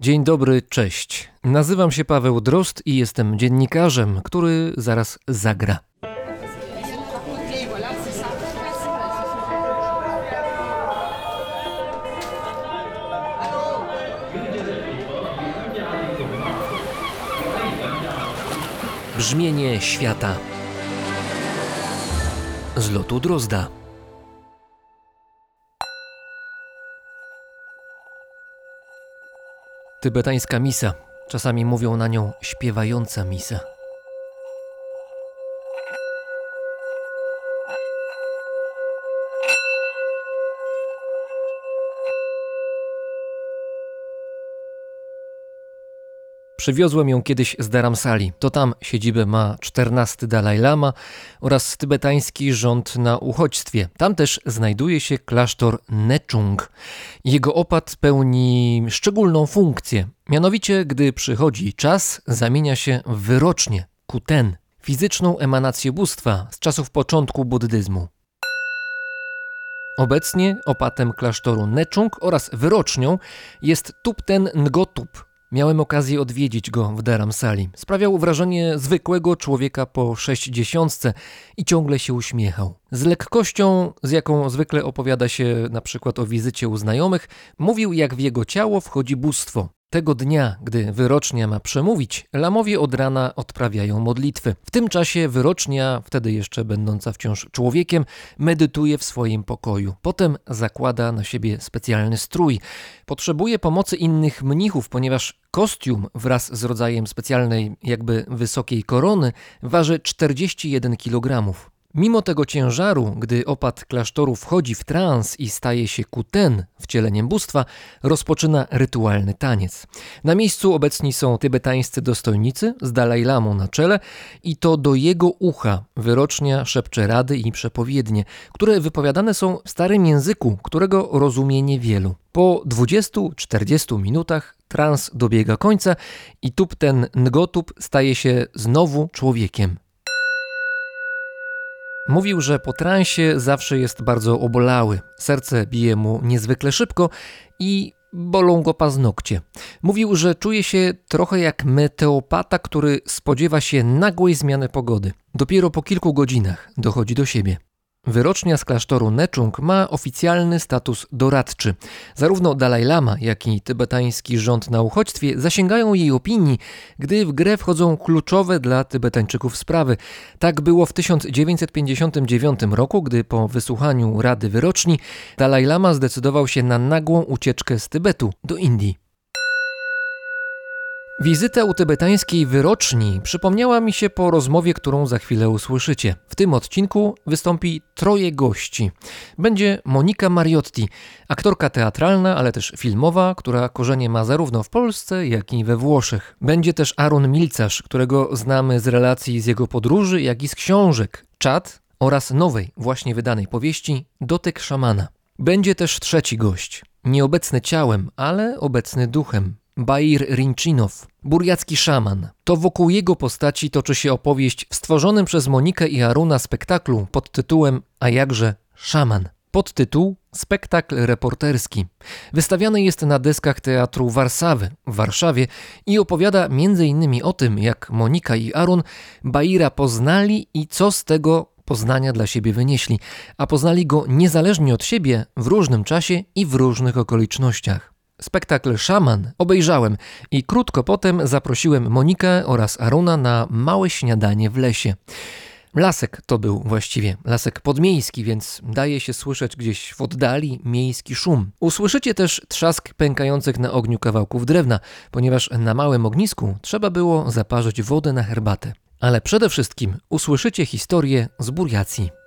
Dzień dobry, cześć. Nazywam się Paweł Drost i jestem dziennikarzem, który zaraz zagra. Brzmienie świata z lotu Drozda. Tybetańska misa. Czasami mówią na nią śpiewająca misa. Przywiozłem ją kiedyś z Dharamsali. To tam siedzibę ma XIV Dalaj Lama oraz tybetański rząd na uchodźstwie. Tam też znajduje się klasztor Nechung. Jego opad pełni szczególną funkcję. Mianowicie, gdy przychodzi czas, zamienia się wyrocznie, kuten, fizyczną emanację bóstwa z czasów początku buddyzmu. Obecnie opatem klasztoru Nechung oraz wyrocznią jest Tupten Ngotup, Miałem okazję odwiedzić go w Dharamsali. Sprawiał wrażenie zwykłego człowieka po sześćdziesiątce i ciągle się uśmiechał. Z lekkością, z jaką zwykle opowiada się na przykład o wizycie u znajomych, mówił jak w jego ciało wchodzi bóstwo. Tego dnia, gdy wyrocznia ma przemówić, lamowie od rana odprawiają modlitwy. W tym czasie wyrocznia, wtedy jeszcze będąca wciąż człowiekiem, medytuje w swoim pokoju. Potem zakłada na siebie specjalny strój. Potrzebuje pomocy innych mnichów, ponieważ kostium wraz z rodzajem specjalnej, jakby wysokiej korony waży 41 kg. Mimo tego ciężaru, gdy opat klasztoru wchodzi w trans i staje się kuten, wcieleniem bóstwa, rozpoczyna rytualny taniec. Na miejscu obecni są tybetańscy dostojnicy z Dalaj Lamą na czele i to do jego ucha wyrocznia szepcze rady i przepowiednie, które wypowiadane są w starym języku, którego rozumie niewielu. Po 20-40 minutach trans dobiega końca i Tupten Ngotup staje się znowu człowiekiem. Mówił, że po transie zawsze jest bardzo obolały. Serce bije mu niezwykle szybko i bolą go paznokcie. Mówił, że czuje się trochę jak meteopata, który spodziewa się nagłej zmiany pogody. Dopiero po kilku godzinach dochodzi do siebie. Wyrocznia z klasztoru Nechung ma oficjalny status doradczy. Zarówno Dalaj Lama, jak i tybetański rząd na uchodźstwie zasięgają jej opinii, gdy w grę wchodzą kluczowe dla Tybetańczyków sprawy. Tak było w 1959 roku, gdy po wysłuchaniu Rady Wyroczni Dalaj Lama zdecydował się na nagłą ucieczkę z Tybetu do Indii. Wizyta u tybetańskiej wyroczni przypomniała mi się po rozmowie, którą za chwilę usłyszycie. W tym odcinku wystąpi troje gości. Będzie Monika Mariotti, aktorka teatralna, ale też filmowa, która korzenie ma zarówno w Polsce, jak i we Włoszech. Będzie też Aaron Milcarz, którego znamy z relacji z jego podróży, jak i z książek Czad oraz nowej, właśnie wydanej powieści Dotyk szamana. Będzie też trzeci gość. Nieobecny ciałem, ale obecny duchem. Bair Rinchinow, burjacki szaman. To wokół jego postaci toczy się opowieść w stworzonym przez Monikę i Aruna spektaklu pod tytułem A jakże szaman. Podtytuł Spektakl reporterski. Wystawiany jest na deskach Teatru Warszawy w Warszawie i opowiada m.in. o tym, jak Monika i Arun Baira poznali i co z tego poznania dla siebie wynieśli, a poznali go niezależnie od siebie w różnym czasie i w różnych okolicznościach. Spektakl Szaman obejrzałem i krótko potem zaprosiłem Monikę oraz Aruna na małe śniadanie w lesie. Lasek to był właściwie, lasek podmiejski, więc daje się słyszeć gdzieś w oddali miejski szum. Usłyszycie też trzask pękających na ogniu kawałków drewna, ponieważ na małym ognisku trzeba było zaparzyć wodę na herbatę. Ale przede wszystkim usłyszycie historię z Buriacji.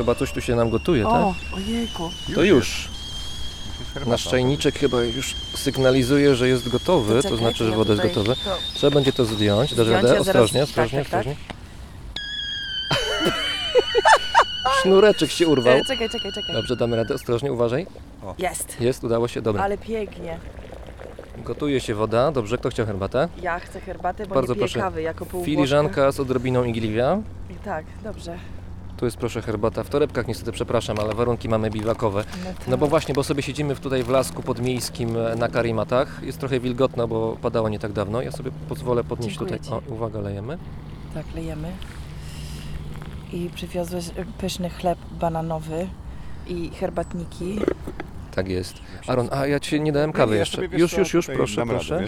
Chyba coś tu się nam gotuje, O, tak? ojejku. To już. Nasz czajniczek chyba już sygnalizuje, że jest gotowy, to czekaj, znaczy, że ja woda jest tutaj gotowa. to- Trzeba będzie to zdjąć. Dasz Zdjąć, radę? ja zaraz- Ostrożnie, tak, ostrożnie, tak, tak. ostrożnie. Sznureczek się urwał. E, Czekaj, czekaj, czekaj. Dobrze, damy radę. Ostrożnie, uważaj. Jest. Jest, udało się. Dobra. Ale pięknie. Gotuje się woda. Dobrze, kto chciał herbatę? Ja chcę herbatę, bo Bardzo nie piję proszę. kawy jako pół Filiżanka z odrobiną igliwia. Tak, dobrze. Tu jest proszę herbata w torebkach, niestety przepraszam, ale warunki mamy biwakowe. No bo właśnie, bo sobie siedzimy w tutaj w lasku podmiejskim e, na karimatach. Jest trochę wilgotno, bo padało nie tak dawno. Ja sobie pozwolę podnieść Dziękuję tutaj. O, uwaga, lejemy. Tak, lejemy. I przywiozłeś e, pyszny chleb bananowy i herbatniki. Tak jest. Aaron, a ja ci nie dałem kawy ja jeszcze. Już, już, już, proszę, radę, proszę.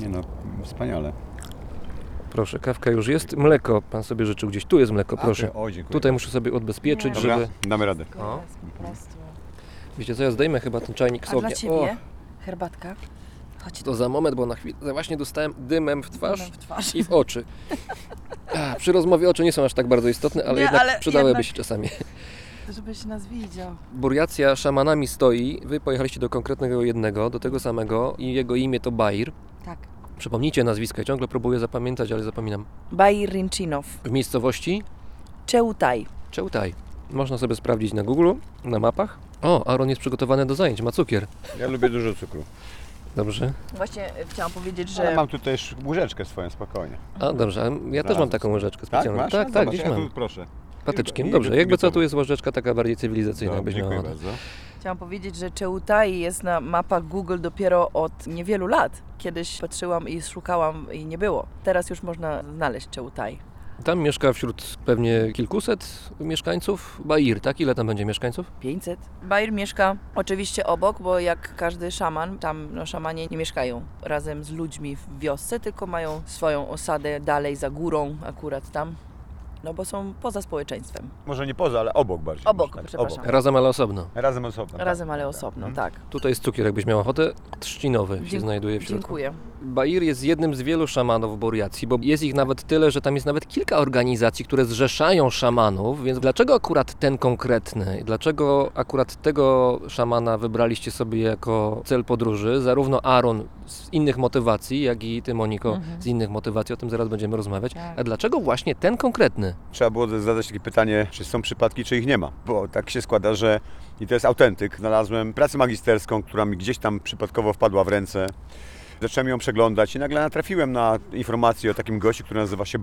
Nie no, wspaniale. Proszę, kawka już jest. Mleko, pan sobie życzył gdzieś. Tu jest mleko, proszę. O, dziękuję. Tutaj muszę sobie odbezpieczyć. Dobra, żeby... damy radę. O. Jest po prostu. Wiecie co, ja zdejmę chyba ten czajnik z A dla ognia. Ciebie herbatka? Chodź to za moment, bo na chwilę właśnie dostałem dymem w twarz w twarz. i w oczy. A, przy rozmowie oczy nie są aż tak bardzo istotne, ale Nie, jednak ale przydałyby jednak- się czasami. Żebyś nas widział. Buriacja szamanami stoi. Wy pojechaliście do konkretnego jednego, do tego samego i jego imię to Bair. Przypomnijcie nazwisko, ja ciągle próbuję zapamiętać, ale zapominam. Bair Rinchinow. W miejscowości Czeutaj. Czełtaj. Można sobie sprawdzić na Google, na mapach. O, Aaron jest przygotowany do zajęć, ma cukier. Ja lubię dużo cukru. Dobrze. Właśnie chciałam powiedzieć, Ale że mam tu też łyżeczkę swoją, spokojnie. A, dobrze, a ja też mam Razem taką łyżeczkę Tak, specjalną. masz? tak, No tak zobacz, gdzieś ja mam. tu proszę. Patyczkiem, I- dobrze. i Jakby co, gotowe. tu jest łyżeczka taka bardziej cywilizacyjna, byś miała dziękuję bardzo. Chciałam powiedzieć, że Czeutai jest na mapach Google dopiero od niewielu lat. Kiedyś patrzyłam i szukałam i nie było. Teraz już można znaleźć Czeutai. Tam mieszka wśród pewnie kilkuset mieszkańców Bair, tak? Ile tam będzie mieszkańców? 500. Bair mieszka oczywiście obok, bo jak każdy szaman, tam no, szamanie nie mieszkają razem z ludźmi w wiosce, tylko mają swoją osadę dalej za górą, akurat tam. No bo są poza społeczeństwem. Może nie poza, ale obok bardziej. Obok, może tak. przepraszam. Razem, ale osobno. Razem osobno. tak. Razem, ale osobno, Mhm. tak. Tutaj jest cukier, jakbyś miał ochotę. Trzcinowy się Dzie- znajduje w środku. Dziękuję. Bair jest jednym z wielu szamanów Buriacji, bo jest ich nawet tyle, że tam jest nawet kilka organizacji, które zrzeszają szamanów, więc dlaczego akurat ten konkretny? Dlaczego akurat tego szamana wybraliście sobie jako cel podróży? Zarówno Aaron z innych motywacji, jak i ty, Moniko, Mhm. z innych motywacji, o tym zaraz będziemy rozmawiać. Tak. A dlaczego właśnie ten konkretny? Trzeba było zadać takie pytanie, czy są przypadki, czy ich nie ma. Bo tak się składa, że i to jest autentyk. Znalazłem pracę magisterską, która mi gdzieś tam przypadkowo wpadła w ręce. Zacząłem ją przeglądać i nagle natrafiłem na informację o takim gościu, który nazywa się.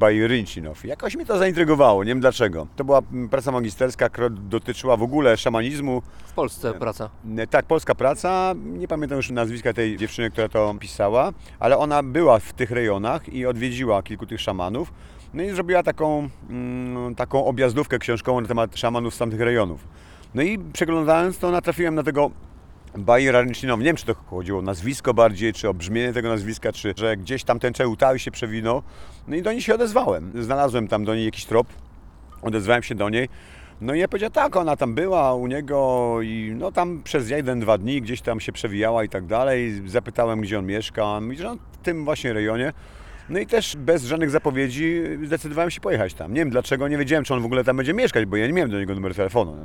I Jakoś mnie to zaintrygowało, nie wiem dlaczego. To była mm, praca magisterska, która dotyczyła w ogóle szamanizmu. W Polsce praca. E, Tak, polska praca. Nie pamiętam już nazwiska tej dziewczyny, która to pisała, ale ona była w tych rejonach i odwiedziła kilku tych szamanów. No i zrobiła taką, mm, taką objazdówkę książkową na temat szamanów z tamtych rejonów. No i przeglądając to natrafiłem na tego Rynczynowa. Nie wiem, czy to chodziło o nazwisko bardziej, czy o brzmienie tego nazwiska, czy że gdzieś tam ten Czeutały się przewinął. No i do niej się odezwałem. Znalazłem tam do niej jakiś trop, odezwałem się do niej. No i ja powiedziała, tak, ona tam była u niego i no tam przez jeden, dwa dni gdzieś tam się przewijała i tak dalej. Zapytałem, gdzie on mieszka. Mówi, że on w tym właśnie rejonie. No i też bez żadnych zapowiedzi zdecydowałem się pojechać tam. Nie wiem dlaczego, nie wiedziałem, czy on w ogóle tam będzie mieszkać, bo ja nie miałem do niego numeru telefonu.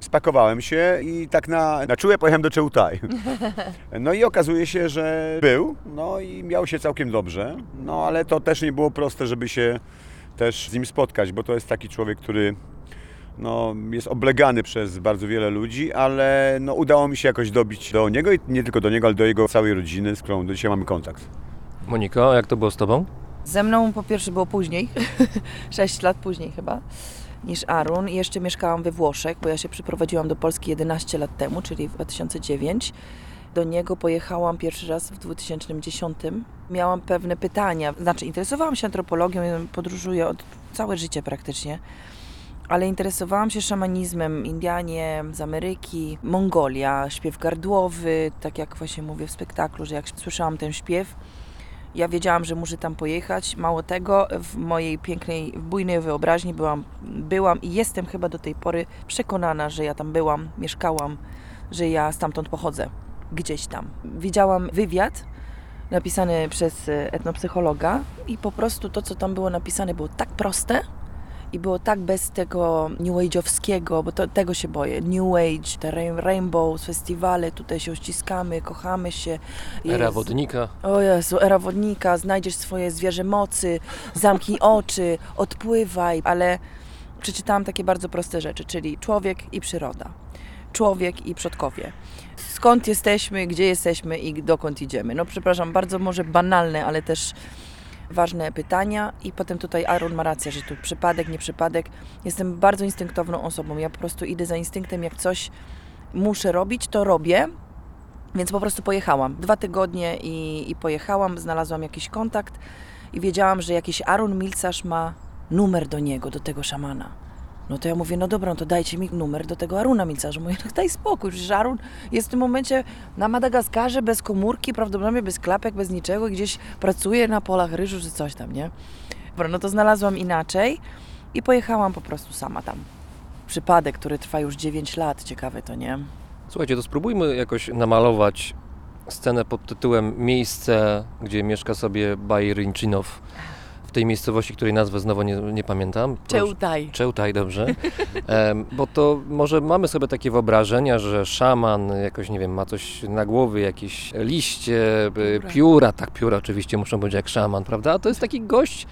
Spakowałem się i tak na, na czułe pojechałem do Czełtaj. No i okazuje się, że był, no i miał się całkiem dobrze, no ale to też nie było proste, żeby się też z nim spotkać, bo to jest taki człowiek, który no, jest oblegany przez bardzo wiele ludzi, ale no, udało mi się jakoś dobić do niego i nie tylko do niego, ale do jego całej rodziny, z którą do dzisiaj mamy kontakt. Moniko, jak to było z tobą? Ze mną po pierwsze było później, 6 lat później chyba, niż Arun. I jeszcze mieszkałam we Włoszech, bo ja się przyprowadziłam do Polski 11 lat temu, czyli w 2009. Do niego pojechałam pierwszy raz w 2010. Miałam pewne pytania, znaczy interesowałam się antropologią, podróżuję od całe życie praktycznie. Ale interesowałam się szamanizmem, Indianie z Ameryki, Mongolia, śpiew gardłowy, tak jak właśnie mówię w spektaklu, że jak słyszałam ten śpiew, ja wiedziałam, że muszę tam pojechać. Mało tego, w mojej pięknej, bujnej wyobraźni byłam, byłam i jestem chyba do tej pory przekonana, że ja tam byłam, mieszkałam, że ja stamtąd pochodzę. Gdzieś tam. Widziałam wywiad napisany przez e, etnopsychologa i po prostu to, co tam było napisane, było tak proste I było tak bez tego new age'owskiego, bo to, tego się boję. New age, te rain- rainbows, festiwale, tutaj się uściskamy, kochamy się. Era wodnika. O Jezu, era wodnika, znajdziesz swoje zwierzę mocy, zamknij oczy, odpływaj, ale przeczytałam takie bardzo proste rzeczy, czyli człowiek i przyroda, człowiek i przodkowie. Skąd jesteśmy, gdzie jesteśmy i dokąd idziemy? No przepraszam, bardzo może banalne, ale też ważne pytania i potem tutaj Aaron ma rację, że tu przypadek, nie przypadek. Jestem bardzo instynktowną osobą, ja po prostu idę za instynktem, jak coś muszę robić, to robię, więc po prostu pojechałam. Dwa tygodnie i, i pojechałam, znalazłam jakiś kontakt i wiedziałam, że jakiś Aaron Milcarz ma numer do niego, do tego szamana. No to ja mówię, no dobra, no to dajcie mi numer do tego Aruna Milcarza. Mówię, no daj spokój, przecież Arun jest w tym momencie na Madagaskarze bez komórki, prawdopodobnie bez klapek, bez niczego, gdzieś pracuje na polach ryżu czy coś tam, nie? Dobra, no to znalazłam inaczej i pojechałam po prostu sama tam. Przypadek, który trwa już 9 lat, ciekawe to, nie? Słuchajcie, to spróbujmy jakoś namalować scenę pod tytułem Miejsce, gdzie mieszka sobie Bajrynczynow w tej miejscowości, której nazwę znowu nie, nie pamiętam. Proszę. Czełtaj. Czełtaj, dobrze. Bo to może mamy sobie takie wyobrażenia, że szaman jakoś, nie wiem, ma coś na głowie, jakieś liście, y, Pióra. pióra, tak, pióra oczywiście muszą być jak szaman, prawda? A to jest taki gość,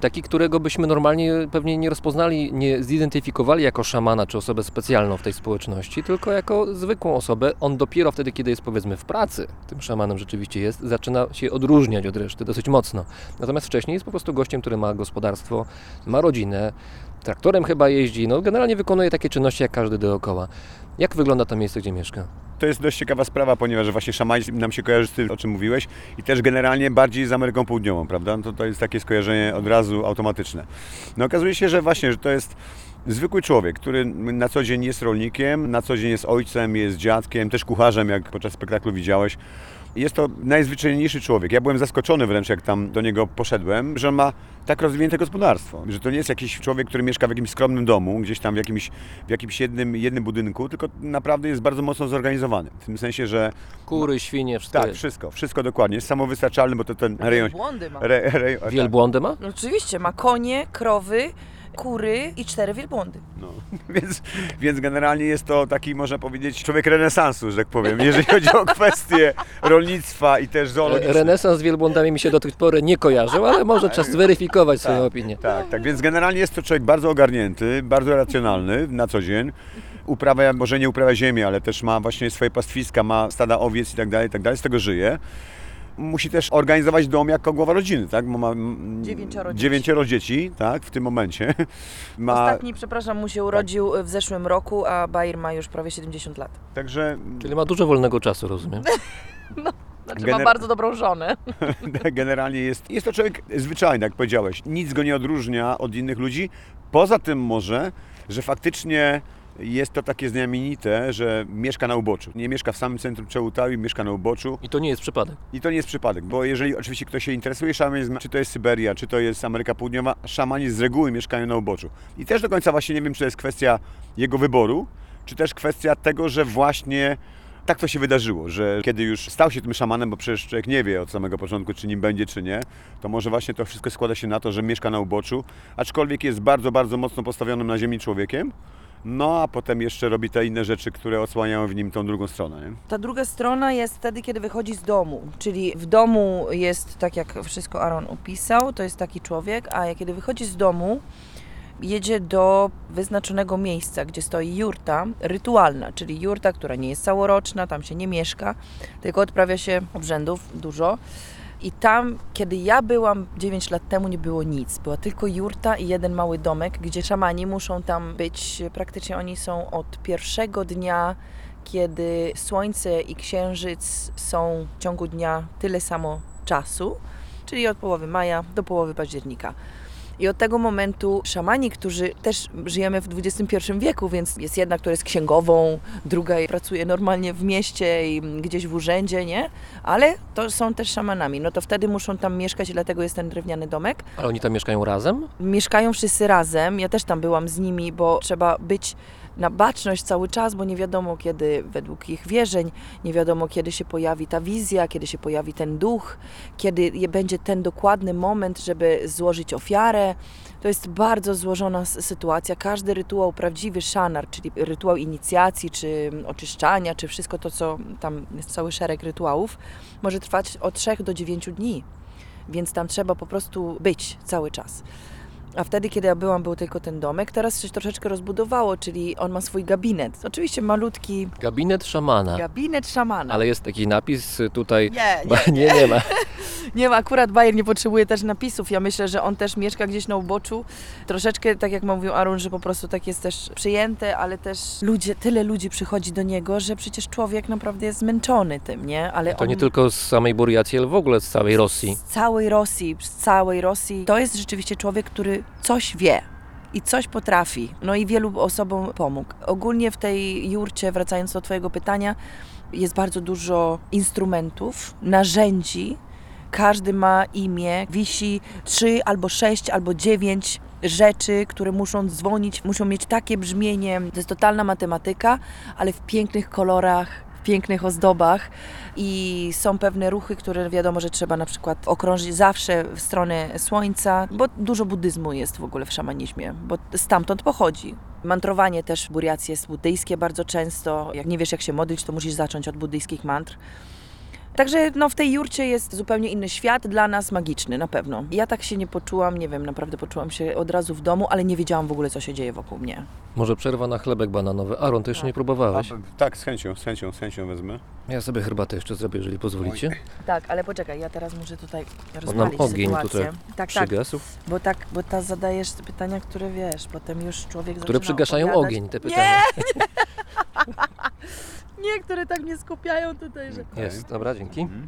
taki, którego byśmy normalnie pewnie nie rozpoznali, nie zidentyfikowali jako szamana czy osobę specjalną w tej społeczności, tylko jako zwykłą osobę. On dopiero wtedy, kiedy jest powiedzmy w pracy, tym szamanem rzeczywiście jest, zaczyna się odróżniać od reszty dosyć mocno. Natomiast wcześniej jest po prostu gościem, który ma gospodarstwo, ma rodzinę, traktorem chyba jeździ, no generalnie wykonuje takie czynności jak każdy dookoła. Jak wygląda to miejsce, gdzie mieszka? To jest dość ciekawa sprawa, ponieważ właśnie szamanizm nam się kojarzy z tym, o czym mówiłeś i też generalnie bardziej z Ameryką Południową, prawda? No To, to jest takie skojarzenie od razu automatyczne. No okazuje się, że właśnie, że to jest zwykły człowiek, który na co dzień jest rolnikiem, na co dzień jest ojcem, jest dziadkiem, też kucharzem, jak podczas spektaklu widziałeś. Jest to najzwyczajniejszy człowiek. Ja byłem zaskoczony wręcz, jak tam do niego poszedłem, że on ma tak rozwinięte gospodarstwo. Że to nie jest jakiś człowiek, który mieszka w jakimś skromnym domu, gdzieś tam w jakimś, w jakimś jednym, jednym budynku, tylko naprawdę jest bardzo mocno zorganizowany. W tym sensie, że Kury, świnie, wszystko tak, jest. wszystko, wszystko dokładnie. Jest samowystarczalny, bo to ten rejon... Błądy ma. Re, re, tak, Wielbłądy ma? No oczywiście, ma konie, krowy, kury i cztery wielbłądy. no. więc, więc generalnie jest to taki, można powiedzieć, człowiek renesansu, że tak powiem, jeżeli chodzi o kwestie rolnictwa i też zoologiczne. Renesans z wielbłądami mi się do tej pory nie kojarzył, ale może czas zweryfikować swoją opinię. Tak, tak, więc generalnie jest to człowiek bardzo ogarnięty, bardzo racjonalny na co dzień. Uprawia, może nie uprawia ziemi, ale też ma właśnie swoje pastwiska, ma stada owiec i tak dalej, i tak dalej, z tego żyje. Musi też organizować dom jako głowa rodziny, tak? Bo ma mm, Dziewięcioro dzieci. dziewięcioro dzieci, tak, w tym momencie. Ma, Ostatni, przepraszam, mu się urodził w zeszłym roku, a Bayer ma już prawie 70 lat. także Czyli ma dużo wolnego czasu, rozumiem. Znaczy Gener- ma bardzo dobrą żonę. generalnie jest, jest to człowiek zwyczajny, jak powiedziałeś. Nic go nie odróżnia od innych ludzi. Poza tym może, że faktycznie jest to takie znamienite, że mieszka na uboczu. Nie mieszka w samym centrum Czełutawi, mieszka na uboczu. I to nie jest przypadek. I to nie jest przypadek, bo jeżeli oczywiście ktoś się interesuje szamanizmem, czy to jest Syberia, czy to jest Ameryka Południowa, szamani z reguły mieszkają na uboczu. I też do końca właśnie nie wiem, czy to jest kwestia jego wyboru, czy też kwestia tego, że właśnie tak to się wydarzyło, że kiedy już stał się tym szamanem, bo przecież człowiek nie wie od samego początku, czy nim będzie, czy nie, to może właśnie to wszystko składa się na to, że mieszka na uboczu, aczkolwiek jest bardzo, bardzo mocno postawionym na ziemi człowiekiem, no a potem jeszcze robi te inne rzeczy, które odsłaniają w nim tą drugą stronę. Nie? Ta druga strona jest wtedy, kiedy wychodzi z domu. Czyli w domu jest, tak jak wszystko Aaron opisał, to jest taki człowiek, a kiedy wychodzi z domu, jedzie do wyznaczonego miejsca, gdzie stoi jurta rytualna, czyli jurta, która nie jest całoroczna, tam się nie mieszka, tylko odprawia się obrzędów dużo. I tam, kiedy ja byłam 9 lat temu, nie było nic. Była tylko jurta i jeden mały domek, gdzie szamani muszą tam być. Praktycznie oni są od pierwszego dnia, kiedy słońce i księżyc są w ciągu dnia tyle samo czasu, czyli od połowy maja do połowy października. I od tego momentu szamani, którzy też żyjemy w XXI wieku, więc jest jedna, która jest księgową, druga pracuje normalnie w mieście i gdzieś w urzędzie, nie? Ale to są też szamanami. No to wtedy muszą tam mieszkać, dlatego jest ten drewniany domek. Ale oni tam mieszkają razem? Mieszkają wszyscy razem. Ja też tam byłam z nimi, bo trzeba być na baczność cały czas, bo nie wiadomo kiedy, według ich wierzeń, nie wiadomo kiedy się pojawi ta wizja, kiedy się pojawi ten duch, kiedy będzie ten dokładny moment, żeby złożyć ofiarę, to jest bardzo złożona sytuacja. Każdy rytuał, prawdziwy szanar, czyli rytuał inicjacji, czy oczyszczania, czy wszystko to, co tam jest cały szereg rytuałów, może trwać od 3 do 9 dni. Więc tam trzeba po prostu być cały czas. A wtedy, kiedy ja byłam, był tylko ten domek. Teraz się troszeczkę rozbudowało, czyli on ma swój gabinet. Oczywiście malutki Gabinet szamana. gabinet szamana. Ale jest taki napis tutaj. Nie, nie, nie, nie ma. nie ma, akurat Bayer nie potrzebuje też napisów. Ja myślę, że on też mieszka gdzieś na uboczu. Troszeczkę, tak jak mówił Arun, że po prostu tak jest też przyjęte, ale też ludzie, tyle ludzi przychodzi do niego, że przecież człowiek naprawdę jest zmęczony tym, nie? Ale To on nie tylko z samej Buriacji, ale w ogóle z całej Rosji. z całej Rosji, z całej Rosji. To jest rzeczywiście człowiek, który coś wie. I coś potrafi. No i wielu osobom pomógł. Ogólnie w tej jurcie, wracając do Twojego pytania, jest bardzo dużo instrumentów, narzędzi. Każdy ma imię. Wisi trzy albo sześć albo dziewięć rzeczy, które muszą dzwonić, muszą mieć takie brzmienie. To jest totalna matematyka, ale w pięknych kolorach, pięknych ozdobach i są pewne ruchy, które wiadomo, że trzeba na przykład okrążyć zawsze w stronę słońca, bo dużo buddyzmu jest w ogóle w szamanizmie, bo stamtąd pochodzi. Mantrowanie też w Buriacji jest buddyjskie bardzo często. Jak nie wiesz jak się modlić, to musisz zacząć od buddyjskich mantr. Także no, w tej jurcie jest zupełnie inny świat, dla nas magiczny na pewno. Ja tak się nie poczułam, nie wiem, naprawdę poczułam się od razu w domu, ale nie wiedziałam w ogóle, co się dzieje wokół mnie. Może przerwa na chlebek bananowy. Aron, ty jeszcze nie próbowałeś? A, tak, z chęcią, z chęcią, z chęcią wezmę. Ja sobie herbatę jeszcze zrobię, jeżeli pozwolicie. Tak, ale poczekaj, ja teraz muszę tutaj nam rozwalić ogień sytuację. tutaj Tak, tak, Przygasł. bo tak, bo ta zadajesz pytania, które wiesz, potem już człowiek Które zaczyna przygaszają opowiadać. ogień, te pytania. Nie, które tak mnie skupiają tutaj, że... Jest, dobra, dzięki. Mhm.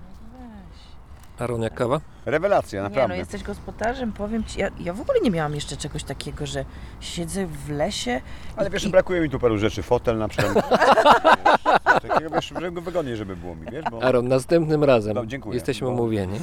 Aron, jak kawa? Rewelacja, Nie, no naprawdę. jesteś gospodarzem, powiem Ci, ja, ja w ogóle nie miałam jeszcze czegoś takiego, że siedzę w lesie Ale i, wiesz, i brakuje mi tu paru rzeczy, fotel na przykład. Takiego wiesz, żeby wygodniej, żeby było mi, wiesz, bo Aron, następnym razem No, dziękuję. jesteśmy No. umówieni.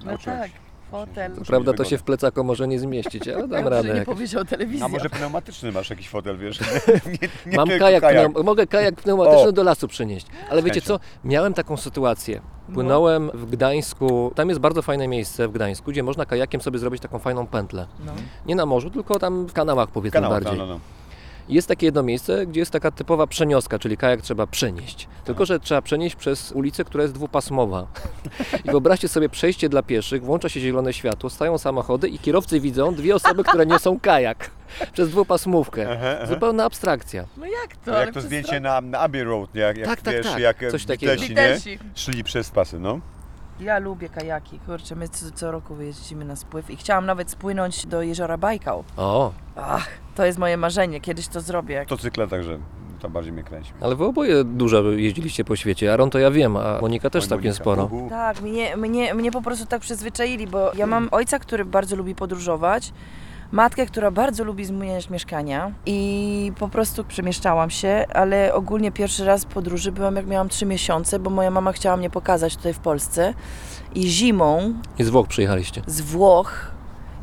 no nauczyłem tak, się. Fotel. Co prawda to się w plecaku może nie zmieścić, ale dam radę. nie jakoś. powiedział telewizja. A może pneumatyczny masz jakiś fotel, wiesz? nie, nie Mam tylko kajak, kajak. pneum- mogę kajak pneumatyczny O. do lasu przynieść. Ale wiecie co, chęcią. miałem taką sytuację. No. Płynąłem w Gdańsku, tam jest bardzo fajne miejsce w Gdańsku, gdzie można kajakiem sobie zrobić taką fajną pętlę. No. Nie na morzu, tylko tam w kanałach powiedzmy Kanał, bardziej. no, no, no. Jest takie jedno miejsce, gdzie jest taka typowa przenioska, czyli kajak trzeba przenieść. Tylko, że trzeba przenieść przez ulicę, która jest dwupasmowa. I wyobraźcie sobie przejście dla pieszych, włącza się zielone światło, stają samochody i kierowcy widzą dwie osoby, które niosą kajak przez dwupasmówkę. Aha, aha. Zupełna abstrakcja. no jak to? Ale jak to przez zdjęcie na, na Abbey Road, jak, jak Tak, tak, wiesz, tak. jak Coś takiego. Nie? Szli przez pasy, no. Ja lubię kajaki, kurczę, my co, co roku jeździmy na spływ i chciałam nawet spłynąć do jeziora Bajkał. O, Ach, to jest moje marzenie, kiedyś to zrobię. Motocykle także to bardziej mnie kręci. ale wy oboje dużo jeździliście po świecie. Aaron to ja wiem, a Monika też Oj, całkiem Monika, sporo. uhu. Tak, mnie, mnie, mnie po prostu tak przyzwyczaili, bo ja mam ojca, który bardzo lubi podróżować, matkę, która bardzo lubi zmieniać mieszkania i po prostu przemieszczałam się, ale ogólnie pierwszy raz w podróży byłam jak miałam 3 miesiące, bo moja mama chciała mnie pokazać tutaj w Polsce i zimą I z Włoch przyjechaliście. z Włoch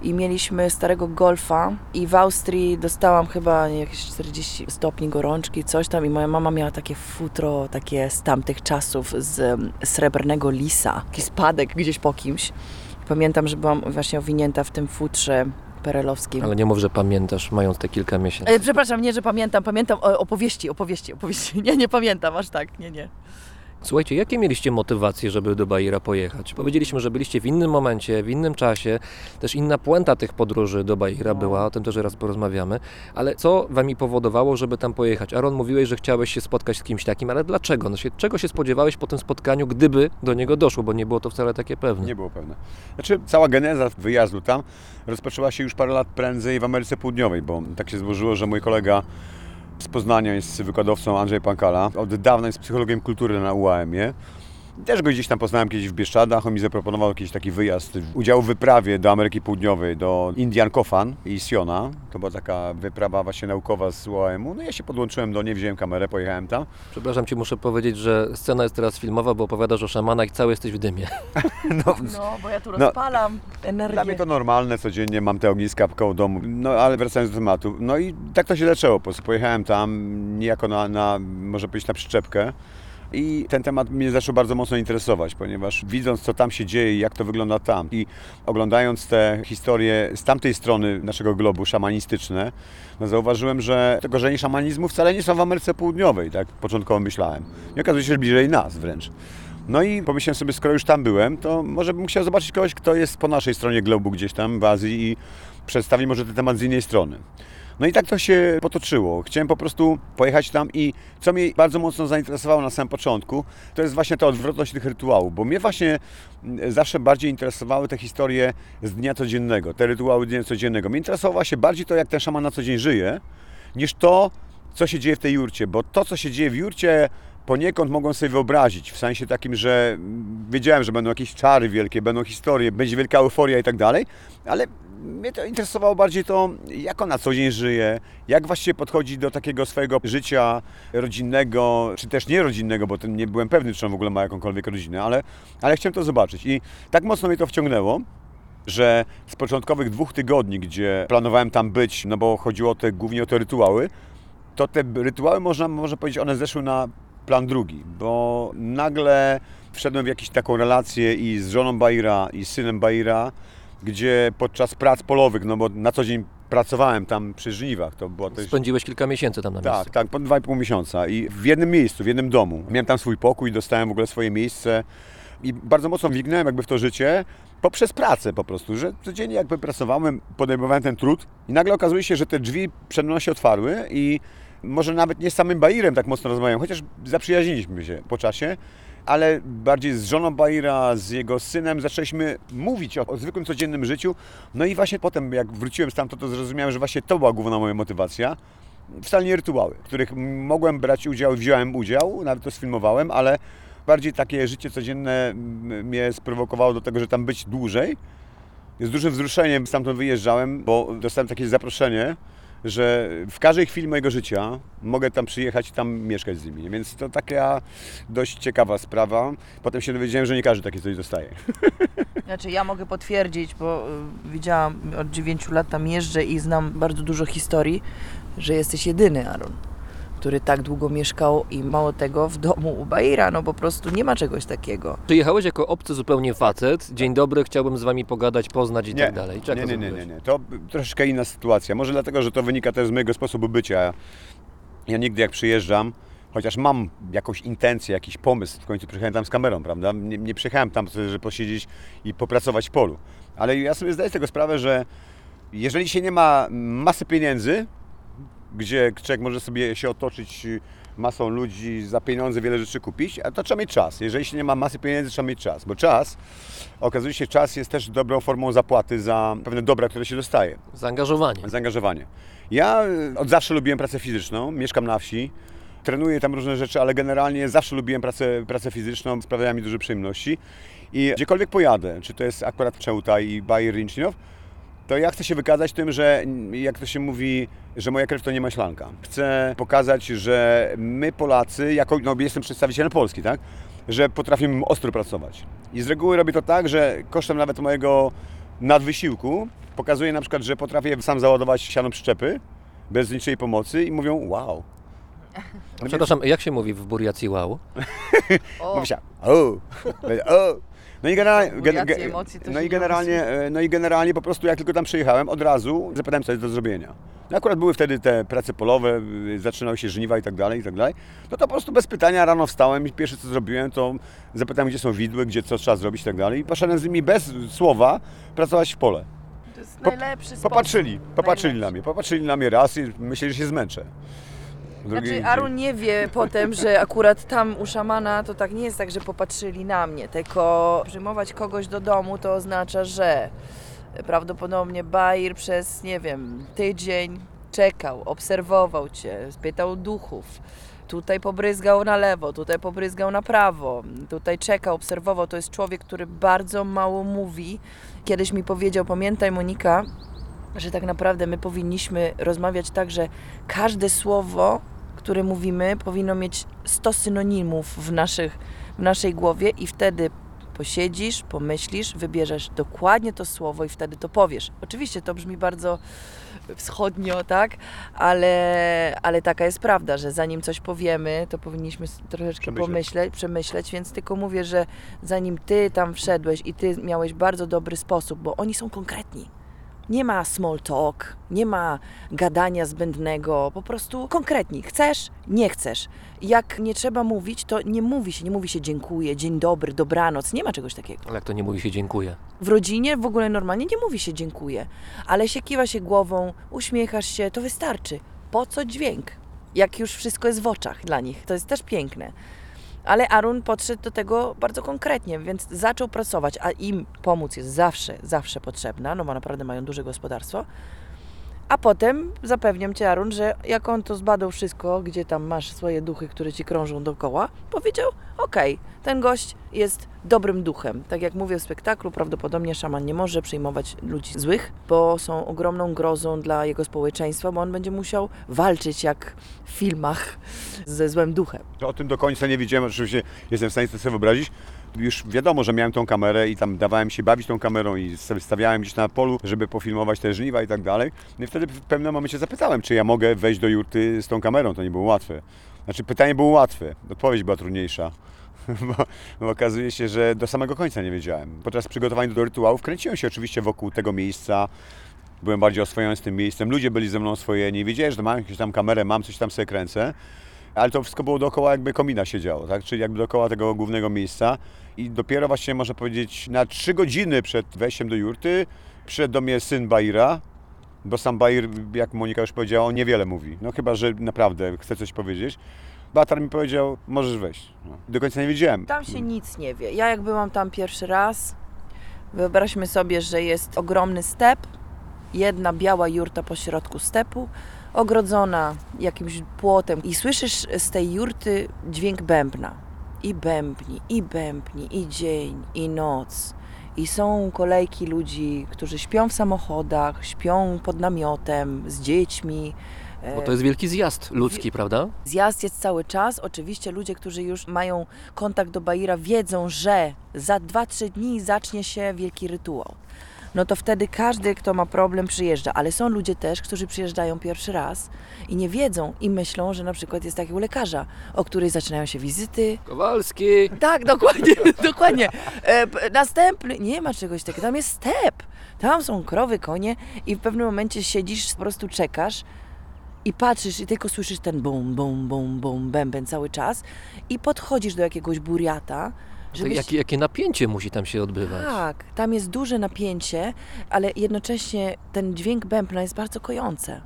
i mieliśmy starego golfa i w Austrii dostałam chyba jakieś 40 stopni gorączki, coś tam i moja mama miała takie futro, takie z tamtych czasów z em, srebrnego lisa, taki spadek gdzieś po kimś. Pamiętam, że byłam właśnie owinięta w tym futrze perelowskim. Ale nie mów, że pamiętasz, mając te kilka miesięcy. E, przepraszam, nie, że pamiętam, pamiętam o, opowieści, opowieści, opowieści. Nie, nie pamiętam aż tak, nie, nie. Słuchajcie, jakie mieliście motywacje, żeby do Bajera pojechać? Powiedzieliśmy, że byliście w innym momencie, w innym czasie, też inna puenta tych podróży do Bajera No. była, o tym też raz porozmawiamy, ale co wami powodowało, żeby tam pojechać? Aaron, mówiłeś, że chciałeś się spotkać z kimś takim, ale dlaczego? No się, czego się spodziewałeś po tym spotkaniu, gdyby do niego doszło, bo nie było to wcale takie pewne. Nie było pewne. Znaczy, cała geneza wyjazdu tam rozpoczęła się już parę lat prędzej w Ameryce Południowej, bo tak się złożyło, że mój kolega z Poznania jest wykładowcą Andrzej Pankala. Od dawna jest psychologiem kultury na UAM-ie. Też go gdzieś tam poznałem kiedyś w Bieszczadach. On mi zaproponował jakiś taki wyjazd, udział w wyprawie do Ameryki Południowej, do Indian Kofan i Siona. To była taka wyprawa właśnie naukowa z UAM-u. No ja się podłączyłem do niej, wziąłem kamerę, pojechałem tam. Przepraszam Cię, muszę powiedzieć, że scena jest teraz filmowa, bo opowiadasz o szamanach i cały jesteś w dymie. No, No, bo ja tu No. rozpalam energię. Dla mnie to normalne, codziennie mam te ogniska koło domu. No ale wracając do tematu, no i tak to się zaczęło. Po prostu pojechałem tam niejako na, na może powiedzieć na przyczepkę, I ten temat mnie zaczął bardzo mocno interesować, ponieważ widząc, co tam się dzieje i jak to wygląda tam, i oglądając te historie z tamtej strony naszego globu, szamanistyczne, no zauważyłem, że te korzenie szamanizmu wcale nie są w Ameryce Południowej, tak początkowo myślałem. I okazuje się, że bliżej nas wręcz. No i pomyślałem sobie, skoro już tam byłem, to może bym chciał zobaczyć kogoś, kto jest po naszej stronie globu gdzieś tam w Azji i przedstawi może ten temat z innej strony. No i tak to się potoczyło. Chciałem po prostu pojechać tam i co mnie bardzo mocno zainteresowało na samym początku, to jest właśnie ta odwrotność tych rytuałów, bo mnie właśnie mm, zawsze bardziej interesowały te historie z dnia codziennego, te rytuały dnia codziennego. Mnie interesowało właśnie bardziej to, jak ten szaman na co dzień żyje, niż to, co się dzieje w tej jurcie, bo to, co się dzieje w jurcie, poniekąd mogłem sobie wyobrazić, w sensie takim, że wiedziałem, że będą jakieś czary wielkie, będą historie, będzie wielka euforia i tak dalej, ale mnie to interesowało bardziej to, jak on na co dzień żyje, jak właściwie podchodzi do takiego swojego życia rodzinnego, czy też nierodzinnego, bo nie byłem pewny, czy on w ogóle ma jakąkolwiek rodzinę, ale, ale chciałem to zobaczyć. I tak mocno mnie to wciągnęło, że z początkowych dwóch tygodni, gdzie planowałem tam być, no bo chodziło te, głównie o te rytuały, to te rytuały, można, można powiedzieć, one zeszły na plan drugi, bo nagle wszedłem w jakąś taką relację i z żoną Baira, i z synem Baira, gdzie podczas prac polowych, no bo na co dzień pracowałem tam przy żniwach, to było też... Spędziłeś kilka miesięcy tam na miejscu. Tak, tak, po 2,5 miesiąca i w jednym miejscu, w jednym domu. Miałem tam swój pokój, dostałem w ogóle swoje miejsce i bardzo mocno wniknąłem jakby w to życie poprzez pracę po prostu, że codziennie jakby pracowałem, podejmowałem ten trud i nagle okazuje się, że te drzwi przed mną się otwarły i może nawet nie z samym Bairem tak mocno rozmawiałem, chociaż zaprzyjaźniliśmy się po czasie, ale bardziej z żoną Baira, z jego synem zaczęliśmy mówić o, o, zwykłym, codziennym życiu. No i właśnie potem, jak wróciłem stamtąd, to zrozumiałem, że właśnie to była główna moja motywacja. Wcale nie rytuały, w których mogłem brać udział, wziąłem udział, nawet to sfilmowałem, ale bardziej takie życie codzienne mnie sprowokowało do tego, że tam być dłużej. Z dużym wzruszeniem stamtąd wyjeżdżałem, bo dostałem takie zaproszenie, że w każdej chwili mojego życia mogę tam przyjechać i tam mieszkać z nimi. Więc to taka dość ciekawa sprawa. Potem się dowiedziałem, że nie każdy takie coś dostaje. Znaczy ja mogę potwierdzić, bo y, widziałam od 9 lat tam jeżdżę i znam bardzo dużo historii, że jesteś jedyny, Aaron który tak długo mieszkał i mało tego w domu u Baira, no po prostu nie ma czegoś takiego. Przyjechałeś jako obcy zupełnie facet, dzień dobry, chciałbym z Wami pogadać, poznać i nie, tak dalej. Nie, nie, nie, nie, nie, to troszeczkę inna sytuacja. Może dlatego, że to wynika też z mojego sposobu bycia. Ja nigdy jak przyjeżdżam, chociaż mam jakąś intencję, jakiś pomysł, w końcu przyjechałem tam z kamerą, prawda? Nie, nie przyjechałem tam, żeby posiedzieć i popracować w polu. Ale ja sobie zdaję z tego sprawę, że jeżeli się nie ma masy pieniędzy, gdzie człowiek może sobie się otoczyć masą ludzi, za pieniądze wiele rzeczy kupić, a to trzeba mieć czas. Jeżeli się nie ma masy pieniędzy, trzeba mieć czas, bo czas, okazuje się, czas jest też dobrą formą zapłaty za pewne dobra, które się dostaje. Zaangażowanie. Zaangażowanie. Ja od zawsze lubiłem pracę fizyczną, mieszkam na wsi, trenuję tam różne rzeczy, ale generalnie zawsze lubiłem pracę, pracę fizyczną, sprawia mi duże przyjemności. I gdziekolwiek pojadę, czy to jest akurat Czełtaj i Bajer Rinczynów, to ja chcę się wykazać tym, że jak to się mówi, że moja krew to nie maślanka. Chcę pokazać, że my Polacy, jako no, jestem przedstawicielem Polski, tak, że potrafimy ostro pracować. I z reguły robię to tak, że kosztem nawet mojego nadwysiłku pokazuję na przykład, że potrafię sam załadować siano przyczepy bez niczej pomocy i mówią wow. No Przepraszam, jak się mówi w Buriacji wow? Mówi się o, o. No i, generalnie, gen, gen, no, i generalnie, no i generalnie po prostu jak tylko tam przyjechałem, od razu zapytałem, co jest do zrobienia. No akurat były wtedy te prace polowe, zaczynały się żniwa i tak dalej, i tak dalej. No to po prostu bez pytania rano wstałem i pierwsze co zrobiłem, to zapytałem, gdzie są widły, gdzie co trzeba zrobić i tak dalej. I poszedłem z nimi bez słowa pracować w pole. To jest najlepszy sposób. Popatrzyli, popatrzyli na mnie, popatrzyli na mnie raz i myśleli, że się zmęczę. Drugi znaczy, Arun nie wie potem, że akurat tam u szamana to tak nie jest tak, że popatrzyli na mnie, tylko przyjmować kogoś do domu to oznacza, że prawdopodobnie Bair przez, nie wiem, tydzień czekał, obserwował Cię, spytał duchów. Tutaj pobryzgał na lewo, tutaj pobryzgał na prawo, tutaj czekał, obserwował. To jest człowiek, który bardzo mało mówi. Kiedyś mi powiedział, pamiętaj Monika, że tak naprawdę my powinniśmy rozmawiać tak, że każde słowo, które mówimy, powinno mieć 100 synonimów w, naszych, w naszej głowie i wtedy Posiedzisz, pomyślisz, wybierzesz dokładnie to słowo i wtedy to powiesz. Oczywiście to brzmi bardzo wschodnio, tak? Ale, ale taka jest prawda, że zanim coś powiemy, to powinniśmy troszeczkę Przemyśleć. pomyśleć, przemyśleć, więc tylko mówię, że zanim ty tam wszedłeś i ty miałeś bardzo dobry sposób, bo oni są konkretni. Nie ma small talk, nie ma gadania zbędnego, po prostu konkretni. Chcesz, nie chcesz. Jak nie trzeba mówić, to nie mówi się, nie mówi się dziękuję, dzień dobry, dobranoc, nie ma czegoś takiego. Ale jak to nie mówi się dziękuję. W rodzinie w ogóle normalnie nie mówi się dziękuję, ale się kiwa się głową, uśmiechasz się, to wystarczy. Po co dźwięk? Jak już wszystko jest w oczach dla nich, to jest też piękne. Ale Arun podszedł do tego bardzo konkretnie, więc zaczął pracować, a im pomóc jest zawsze, zawsze potrzebna, no bo naprawdę mają duże gospodarstwo. A potem zapewniam Cię, Arun, że jak on to zbadał wszystko, gdzie tam masz swoje duchy, które Ci krążą dookoła, powiedział, okej, ten gość jest dobrym duchem. Tak jak mówię w spektaklu, prawdopodobnie szaman nie może przyjmować ludzi złych, bo są ogromną grozą dla jego społeczeństwa, bo on będzie musiał walczyć jak w filmach ze złym duchem. O tym do końca nie wiedziałem, oczywiście jestem w stanie sobie wyobrazić. Już wiadomo, że miałem tą kamerę i tam dawałem się bawić tą kamerą i stawiałem gdzieś na polu, żeby pofilmować te żniwa i tak dalej. No i wtedy w pewnym momencie zapytałem, czy ja mogę wejść do jurty z tą kamerą. To nie było łatwe. Znaczy pytanie było łatwe, odpowiedź była trudniejsza. Bo, bo okazuje się, że do samego końca nie wiedziałem. Podczas przygotowań do rytuałów kręciłem się oczywiście wokół tego miejsca. Byłem bardziej oswojony z tym miejscem. Ludzie byli ze mną oswojeni. Wiedziałem, że mam jakąś tam kamerę, mam coś tam sobie kręcę. Ale to wszystko było dookoła jakby komina się działo, tak? Czyli jakby dookoła tego głównego miejsca. I dopiero właśnie można powiedzieć na trzy godziny przed wejściem do jurty przyszedł do mnie syn Baira, bo sam Bair, jak Monika już powiedziała, niewiele mówi. No chyba, że naprawdę chce coś powiedzieć. Batar mi powiedział, możesz wejść. No. Do końca nie wiedziałem. Tam się nic nie wie. Ja jak byłam tam pierwszy raz, wyobraźmy sobie, że jest ogromny step, jedna biała jurta po środku stepu, ogrodzona jakimś płotem i słyszysz z tej jurty dźwięk bębna. I bębni, i bębni, i dzień, i noc. I są kolejki ludzi, którzy śpią w samochodach, śpią pod namiotem, z dziećmi. Bo to jest wielki zjazd ludzki, prawda? Zjazd jest cały czas. Oczywiście ludzie, którzy już mają kontakt do Baira, wiedzą, że za 2-3 dni zacznie się wielki rytuał. No to wtedy każdy, kto ma problem, przyjeżdża. Ale są ludzie też, którzy przyjeżdżają pierwszy raz i nie wiedzą i myślą, że na przykład jest takiego lekarza, o której zaczynają się wizyty. Kowalski! Tak, dokładnie, dokładnie. E, następny, nie ma czegoś takiego, tam jest step. Tam są krowy, konie i w pewnym momencie siedzisz, po prostu czekasz i patrzysz i tylko słyszysz ten bum, bum, bum, bum, bęben cały czas i podchodzisz do jakiegoś buriata, żebyś... jakie, jakie napięcie musi tam się odbywać? Tak, tam jest duże napięcie, ale jednocześnie ten dźwięk bębna jest bardzo kojący.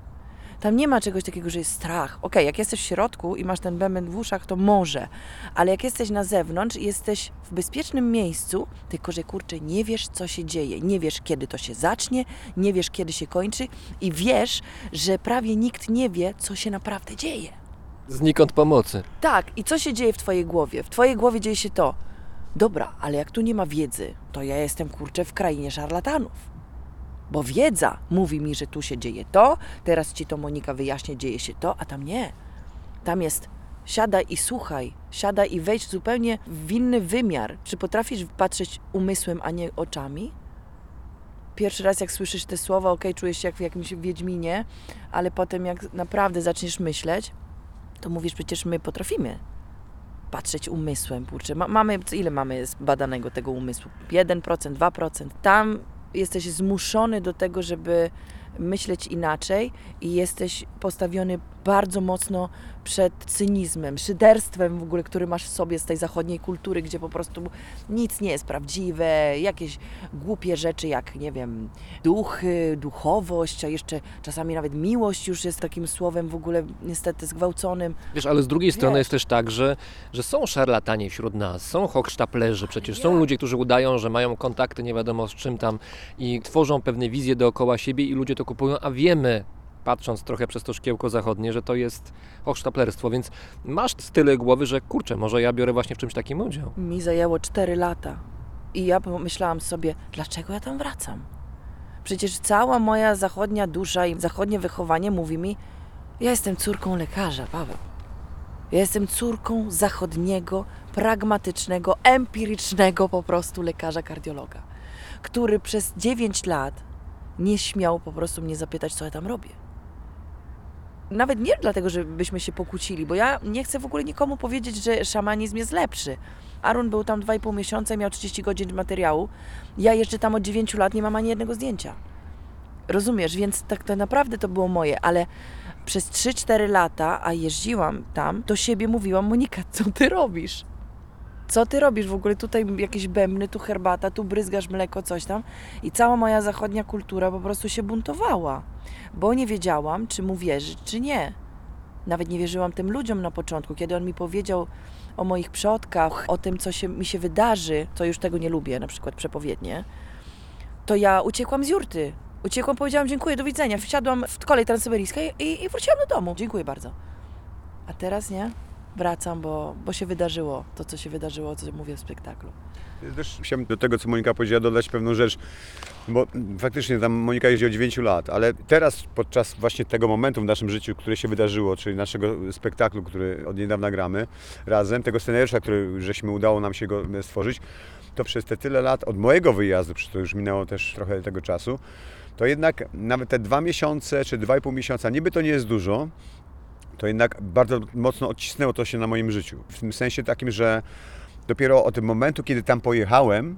Tam nie ma czegoś takiego, że jest strach. Okej, jak jesteś w środku i masz ten bęben w uszach, to może, ale jak jesteś na zewnątrz, jesteś w bezpiecznym miejscu, tylko że kurczę, nie wiesz, co się dzieje, nie wiesz, kiedy to się zacznie, nie wiesz, kiedy się kończy i wiesz, że prawie nikt nie wie, co się naprawdę dzieje. Znikąd pomocy. Tak, i co się dzieje w Twojej głowie? W Twojej głowie dzieje się to. Dobra, ale jak tu nie ma wiedzy, to ja jestem kurczę w krainie szarlatanów. Bo wiedza mówi mi, że tu się dzieje to, teraz ci to Monika wyjaśnia, dzieje się to, a tam nie. Tam jest siadaj i słuchaj, siadaj i wejdź zupełnie w inny wymiar. Czy potrafisz patrzeć umysłem, a nie oczami? Pierwszy raz jak słyszysz te słowa, ok, czujesz się jak w jakimś Wiedźminie, ale potem jak naprawdę zaczniesz myśleć, to mówisz, przecież my potrafimy patrzeć umysłem, kurczę. Ma, mamy, ile mamy badanego tego umysłu? 1%, 2%. Tam jesteś zmuszony do tego, żeby myśleć inaczej i jesteś postawiony bardzo mocno przed cynizmem, szyderstwem w ogóle, który masz w sobie z tej zachodniej kultury, gdzie po prostu nic nie jest prawdziwe, jakieś głupie rzeczy jak, nie wiem, duchy, duchowość, a jeszcze czasami nawet miłość już jest takim słowem w ogóle niestety zgwałconym. Wiesz, ale z drugiej strony Wiesz. jest też tak, że, że są szarlatani wśród nas, są hochsztaplerzy, przecież są ludzie, którzy udają, że mają kontakty nie wiadomo z czym tam i tworzą pewne wizje dookoła siebie i ludzie to kupują, a wiemy, patrząc trochę przez to szkiełko zachodnie, że to jest hochsztaplerstwo, więc masz z tyle głowy, że kurczę, może ja biorę właśnie w czymś takim udział. Mi zajęło 4 lata. I ja pomyślałam sobie, dlaczego ja tam wracam? Przecież cała moja zachodnia dusza i zachodnie wychowanie mówi mi, ja jestem córką lekarza, Paweł. Ja jestem córką zachodniego, pragmatycznego, empirycznego po prostu lekarza kardiologa, który przez 9 lat nie śmiał po prostu mnie zapytać, co ja tam robię. Nawet nie dlatego, żebyśmy się pokłócili, bo ja nie chcę w ogóle nikomu powiedzieć, że szamanizm jest lepszy. Arun był tam 2,5 miesiąca, miał 30 godzin materiału. Ja jeszcze tam od 9 lat nie mam ani jednego zdjęcia. Rozumiesz, więc tak to naprawdę to było moje, ale przez 3-4 lata, a jeździłam tam, do siebie mówiłam, Monika, co ty robisz? Co ty robisz w ogóle? Tutaj jakieś bębny, tu herbata, tu bryzgasz mleko, coś tam. I cała moja zachodnia kultura po prostu się buntowała, bo nie wiedziałam, czy mu wierzyć, czy nie. Nawet nie wierzyłam tym ludziom na początku, kiedy on mi powiedział o moich przodkach, o tym, co się, mi się wydarzy, to już tego nie lubię, na przykład przepowiednie, to ja uciekłam z jurty. Uciekłam, powiedziałam dziękuję, do widzenia. Wsiadłam w kolej transsyberyjskiej i, i wróciłam do domu. Dziękuję bardzo. A teraz nie? Wracam, bo, bo się wydarzyło to, co się wydarzyło, co mówię w spektaklu. Też chciałbym do tego, co Monika powiedziała, dodać pewną rzecz, bo faktycznie tam Monika jeździ od 9 lat, ale teraz podczas właśnie tego momentu w naszym życiu, które się wydarzyło, czyli naszego spektaklu, który od niedawna gramy razem, tego scenariusza, który żeśmy udało nam się go stworzyć, to przez te tyle lat od mojego wyjazdu, przy to już minęło też trochę tego czasu, to jednak nawet te dwa miesiące czy dwa i pół miesiąca, niby to nie jest dużo, to jednak bardzo mocno odcisnęło to się na moim życiu. W tym sensie takim, że dopiero od tym momentu, kiedy tam pojechałem,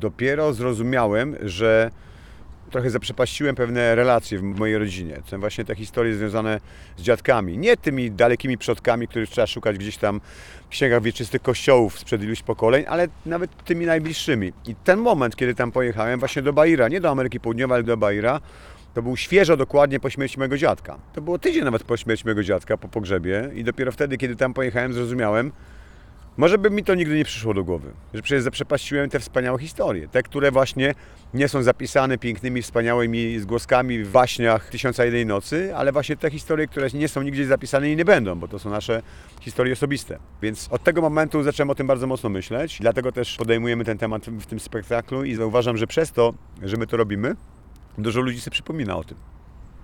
dopiero zrozumiałem, że trochę zaprzepaściłem pewne relacje w mojej rodzinie. Są właśnie te historie związane z dziadkami. Nie tymi dalekimi przodkami, których trzeba szukać gdzieś tam w księgach wieczystych kościołów sprzed iluś pokoleń, ale nawet tymi najbliższymi. I ten moment, kiedy tam pojechałem właśnie do Baira, nie do Ameryki Południowej, ale do Baira, to był świeżo dokładnie po śmierci mojego dziadka. To było tydzień nawet po śmierci mojego dziadka, po pogrzebie i dopiero wtedy, kiedy tam pojechałem, zrozumiałem, może by mi to nigdy nie przyszło do głowy, że przecież zaprzepaściłem te wspaniałe historie, te, które właśnie nie są zapisane pięknymi, wspaniałymi zgłoskami w waśniach Tysiąca Jednej Nocy, ale właśnie te historie, które nie są nigdzie zapisane i nie będą, bo to są nasze historie osobiste. Więc od tego momentu zacząłem o tym bardzo mocno myśleć, dlatego też podejmujemy ten temat w tym spektaklu i zauważam, że przez to, że my to robimy, dużo ludzi sobie przypomina o tym.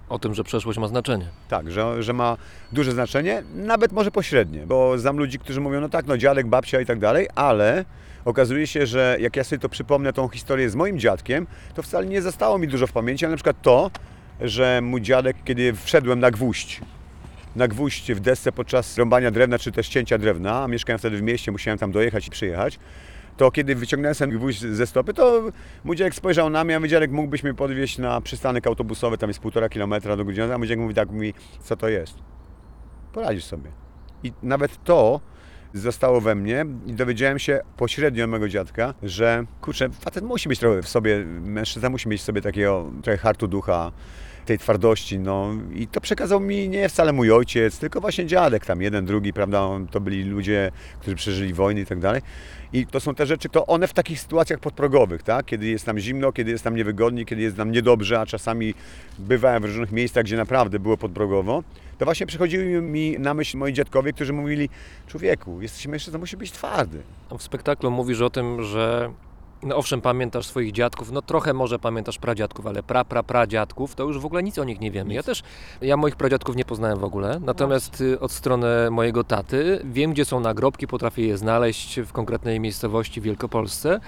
O tym, że przeszłość ma znaczenie. Tak, że, że ma duże znaczenie, nawet może pośrednie, bo znam ludzi, którzy mówią, no tak, no dziadek, babcia i tak dalej, ale okazuje się, że jak ja sobie to przypomnę, tą historię z moim dziadkiem, to wcale nie zostało mi dużo w pamięci, ale na przykład to, że mój dziadek, kiedy wszedłem na gwóźdź, na gwóźdź w desce podczas rąbania drewna, czy też cięcia drewna, a mieszkałem wtedy w mieście, musiałem tam dojechać i przyjechać, to kiedy wyciągnąłem ten gwóźdź ze stopy, to mój dziadek spojrzał na mnie, a mój dziadek mógłbyś mnie podwieźć na przystanek autobusowy, tam jest półtora kilometra do godziny, a mój dziadek mówi tak, mówi, co to jest? Poradzisz sobie. I nawet to zostało we mnie i dowiedziałem się pośrednio od mojego dziadka, że kurczę, facet musi mieć trochę w sobie, mężczyzna musi mieć w sobie takiego trochę hartu ducha, tej twardości, no i to przekazał mi nie wcale mój ojciec, tylko właśnie dziadek tam, jeden, drugi, prawda, to byli ludzie, którzy przeżyli wojny i tak dalej. I to są te rzeczy, to one w takich sytuacjach podprogowych, tak? kiedy jest nam zimno, kiedy jest nam niewygodnie, kiedy jest nam niedobrze, a czasami bywałem w różnych miejscach, gdzie naprawdę było podprogowo, to właśnie przychodziły mi na myśl moi dziadkowie, którzy mówili, człowieku, jesteś mężczyzną, musi być twardy. W spektaklu mówisz o tym, że no owszem, pamiętasz swoich dziadków, no trochę może pamiętasz pradziadków, ale pra, pra, pradziadków, to już w ogóle nic o nich nie wiemy. Ja też, ja moich pradziadków nie poznałem w ogóle, natomiast y, od strony mojego taty wiem, gdzie są nagrobki, potrafię je znaleźć w konkretnej miejscowości w Wielkopolsce.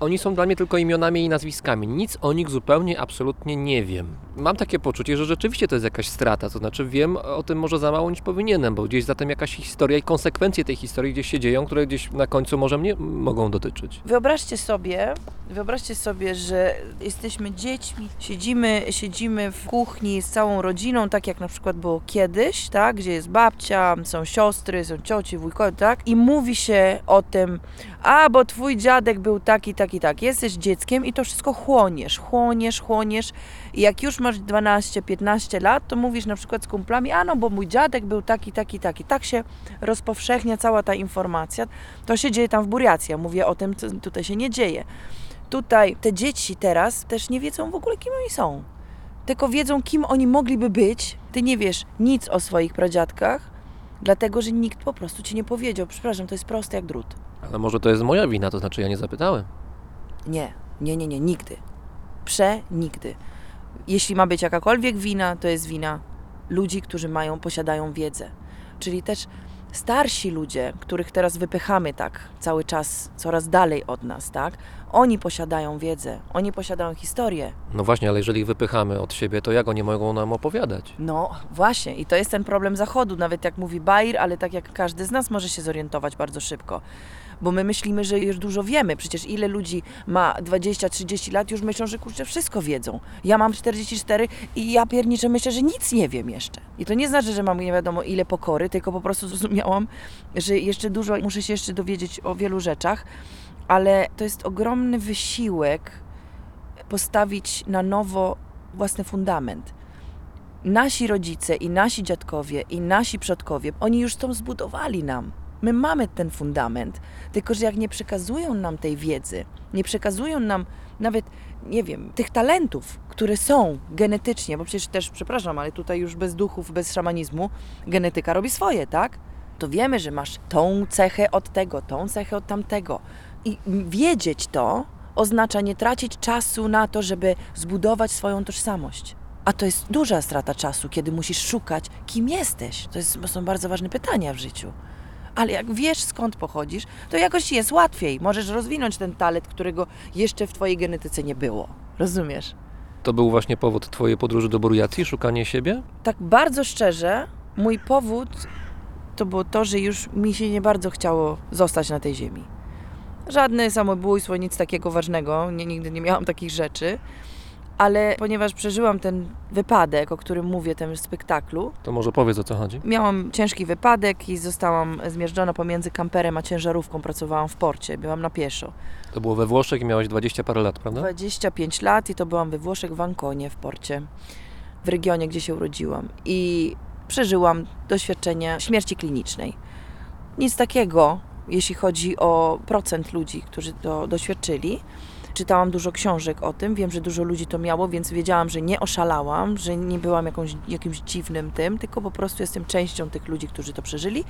Oni są dla mnie tylko imionami i nazwiskami. Nic o nich zupełnie, absolutnie nie wiem. Mam takie poczucie, że rzeczywiście to jest jakaś strata. To znaczy, wiem o tym może za mało niż powinienem, bo gdzieś za tym jakaś historia i konsekwencje tej historii gdzieś się dzieją, które gdzieś na końcu może mnie mogą dotyczyć. Wyobraźcie sobie, wyobraźcie sobie, że jesteśmy dziećmi, siedzimy, siedzimy w kuchni z całą rodziną, tak jak na przykład było kiedyś, tak, gdzie jest babcia, są siostry, są cioci, wujkowie, tak, i mówi się o tym, a bo twój dziadek był taki, taki, tak. Jesteś dzieckiem i to wszystko chłoniesz, chłoniesz, chłoniesz. I jak już masz 12-15 lat, to mówisz na przykład z kumplami, a no bo mój dziadek był taki, taki, taki. Tak się rozpowszechnia cała ta informacja. To się dzieje tam w Buriacji. Mówię o tym, co tutaj się nie dzieje. Tutaj te dzieci teraz też nie wiedzą w ogóle, kim oni są. Tylko wiedzą, kim oni mogliby być. Ty nie wiesz nic o swoich pradziadkach, dlatego że nikt po prostu ci nie powiedział. Przepraszam, to jest proste jak drut. Ale może to jest moja wina, to znaczy ja nie zapytałem. Nie, nie, nie, nie, nigdy. Prze nigdy. Jeśli ma być jakakolwiek wina, to jest wina ludzi, którzy mają, posiadają wiedzę. Czyli też starsi ludzie, których teraz wypychamy tak cały czas coraz dalej od nas, tak? Oni posiadają wiedzę, oni posiadają historię. No właśnie, ale jeżeli ich wypychamy od siebie, to jak oni mogą nam opowiadać? No właśnie, i to jest ten problem Zachodu, nawet jak mówi Bair, ale tak jak każdy z nas może się zorientować bardzo szybko. Bo my myślimy, że już dużo wiemy. Przecież ile ludzi ma 20-30 lat, już myślą, że kurczę, wszystko wiedzą. Ja mam 44 i ja pierniczę myślę, że nic nie wiem jeszcze. I to nie znaczy, że mam nie wiadomo ile pokory, tylko po prostu zrozumiałam, że jeszcze dużo, muszę się jeszcze dowiedzieć o wielu rzeczach, ale to jest ogromny wysiłek postawić na nowo własny fundament nasi rodzice i nasi dziadkowie i nasi przodkowie, oni już to zbudowali nam. My mamy ten fundament, tylko że jak nie przekazują nam tej wiedzy, nie przekazują nam nawet, nie wiem, tych talentów, które są genetycznie, bo przecież też, przepraszam, ale tutaj już bez duchów, bez szamanizmu, genetyka robi swoje, tak? To wiemy, że masz tą cechę od tego, tą cechę od tamtego. I wiedzieć to oznacza nie tracić czasu na to, żeby zbudować swoją tożsamość. A to jest duża strata czasu, kiedy musisz szukać, kim jesteś. To, jest, to są bardzo ważne pytania w życiu. Ale jak wiesz, skąd pochodzisz, to jakoś jest łatwiej. Możesz rozwinąć ten talent, którego jeszcze w twojej genetyce nie było. Rozumiesz? To był właśnie powód twojej podróży do Burjacji, szukanie siebie? Tak bardzo szczerze, mój powód to było to, że już mi się nie bardzo chciało zostać na tej ziemi. Żadne samobójstwo, nic takiego ważnego, nie, nigdy nie miałam takich rzeczy. Ale ponieważ przeżyłam ten wypadek, o którym mówię, ten spektaklu, To może powiedz o co chodzi. miałam ciężki wypadek i zostałam zmierzczona pomiędzy kamperem a ciężarówką. Pracowałam w porcie, byłam na pieszo. To było we Włoszech i miałeś 20 parę lat, prawda? 25 lat i to byłam we Włoszech w Anconie w porcie, w regionie, gdzie się urodziłam. I przeżyłam doświadczenie śmierci klinicznej. Nic takiego, jeśli chodzi o procent ludzi, którzy to doświadczyli. Czytałam dużo książek o tym, wiem, że dużo ludzi to miało, więc wiedziałam, że nie oszalałam, że nie byłam jakąś, jakimś dziwnym tym, tylko po prostu jestem częścią tych ludzi, którzy to przeżyli.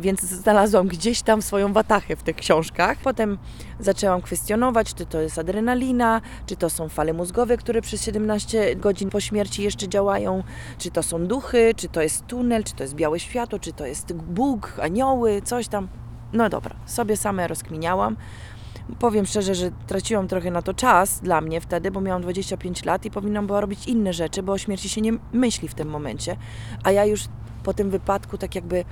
Więc znalazłam gdzieś tam swoją watachę w tych książkach. Potem zaczęłam kwestionować, czy to jest adrenalina, czy to są fale mózgowe, które przez 17 godzin po śmierci jeszcze działają, czy to są duchy, czy to jest tunel, czy to jest białe światło, czy to jest Bóg, anioły, coś tam. No dobra, sobie same rozkminiałam. Powiem szczerze, że traciłam trochę na to czas dla mnie wtedy, bo miałam 25 lat i powinnam była robić inne rzeczy, bo o śmierci się nie myśli w tym momencie. A ja już po tym wypadku tak jakby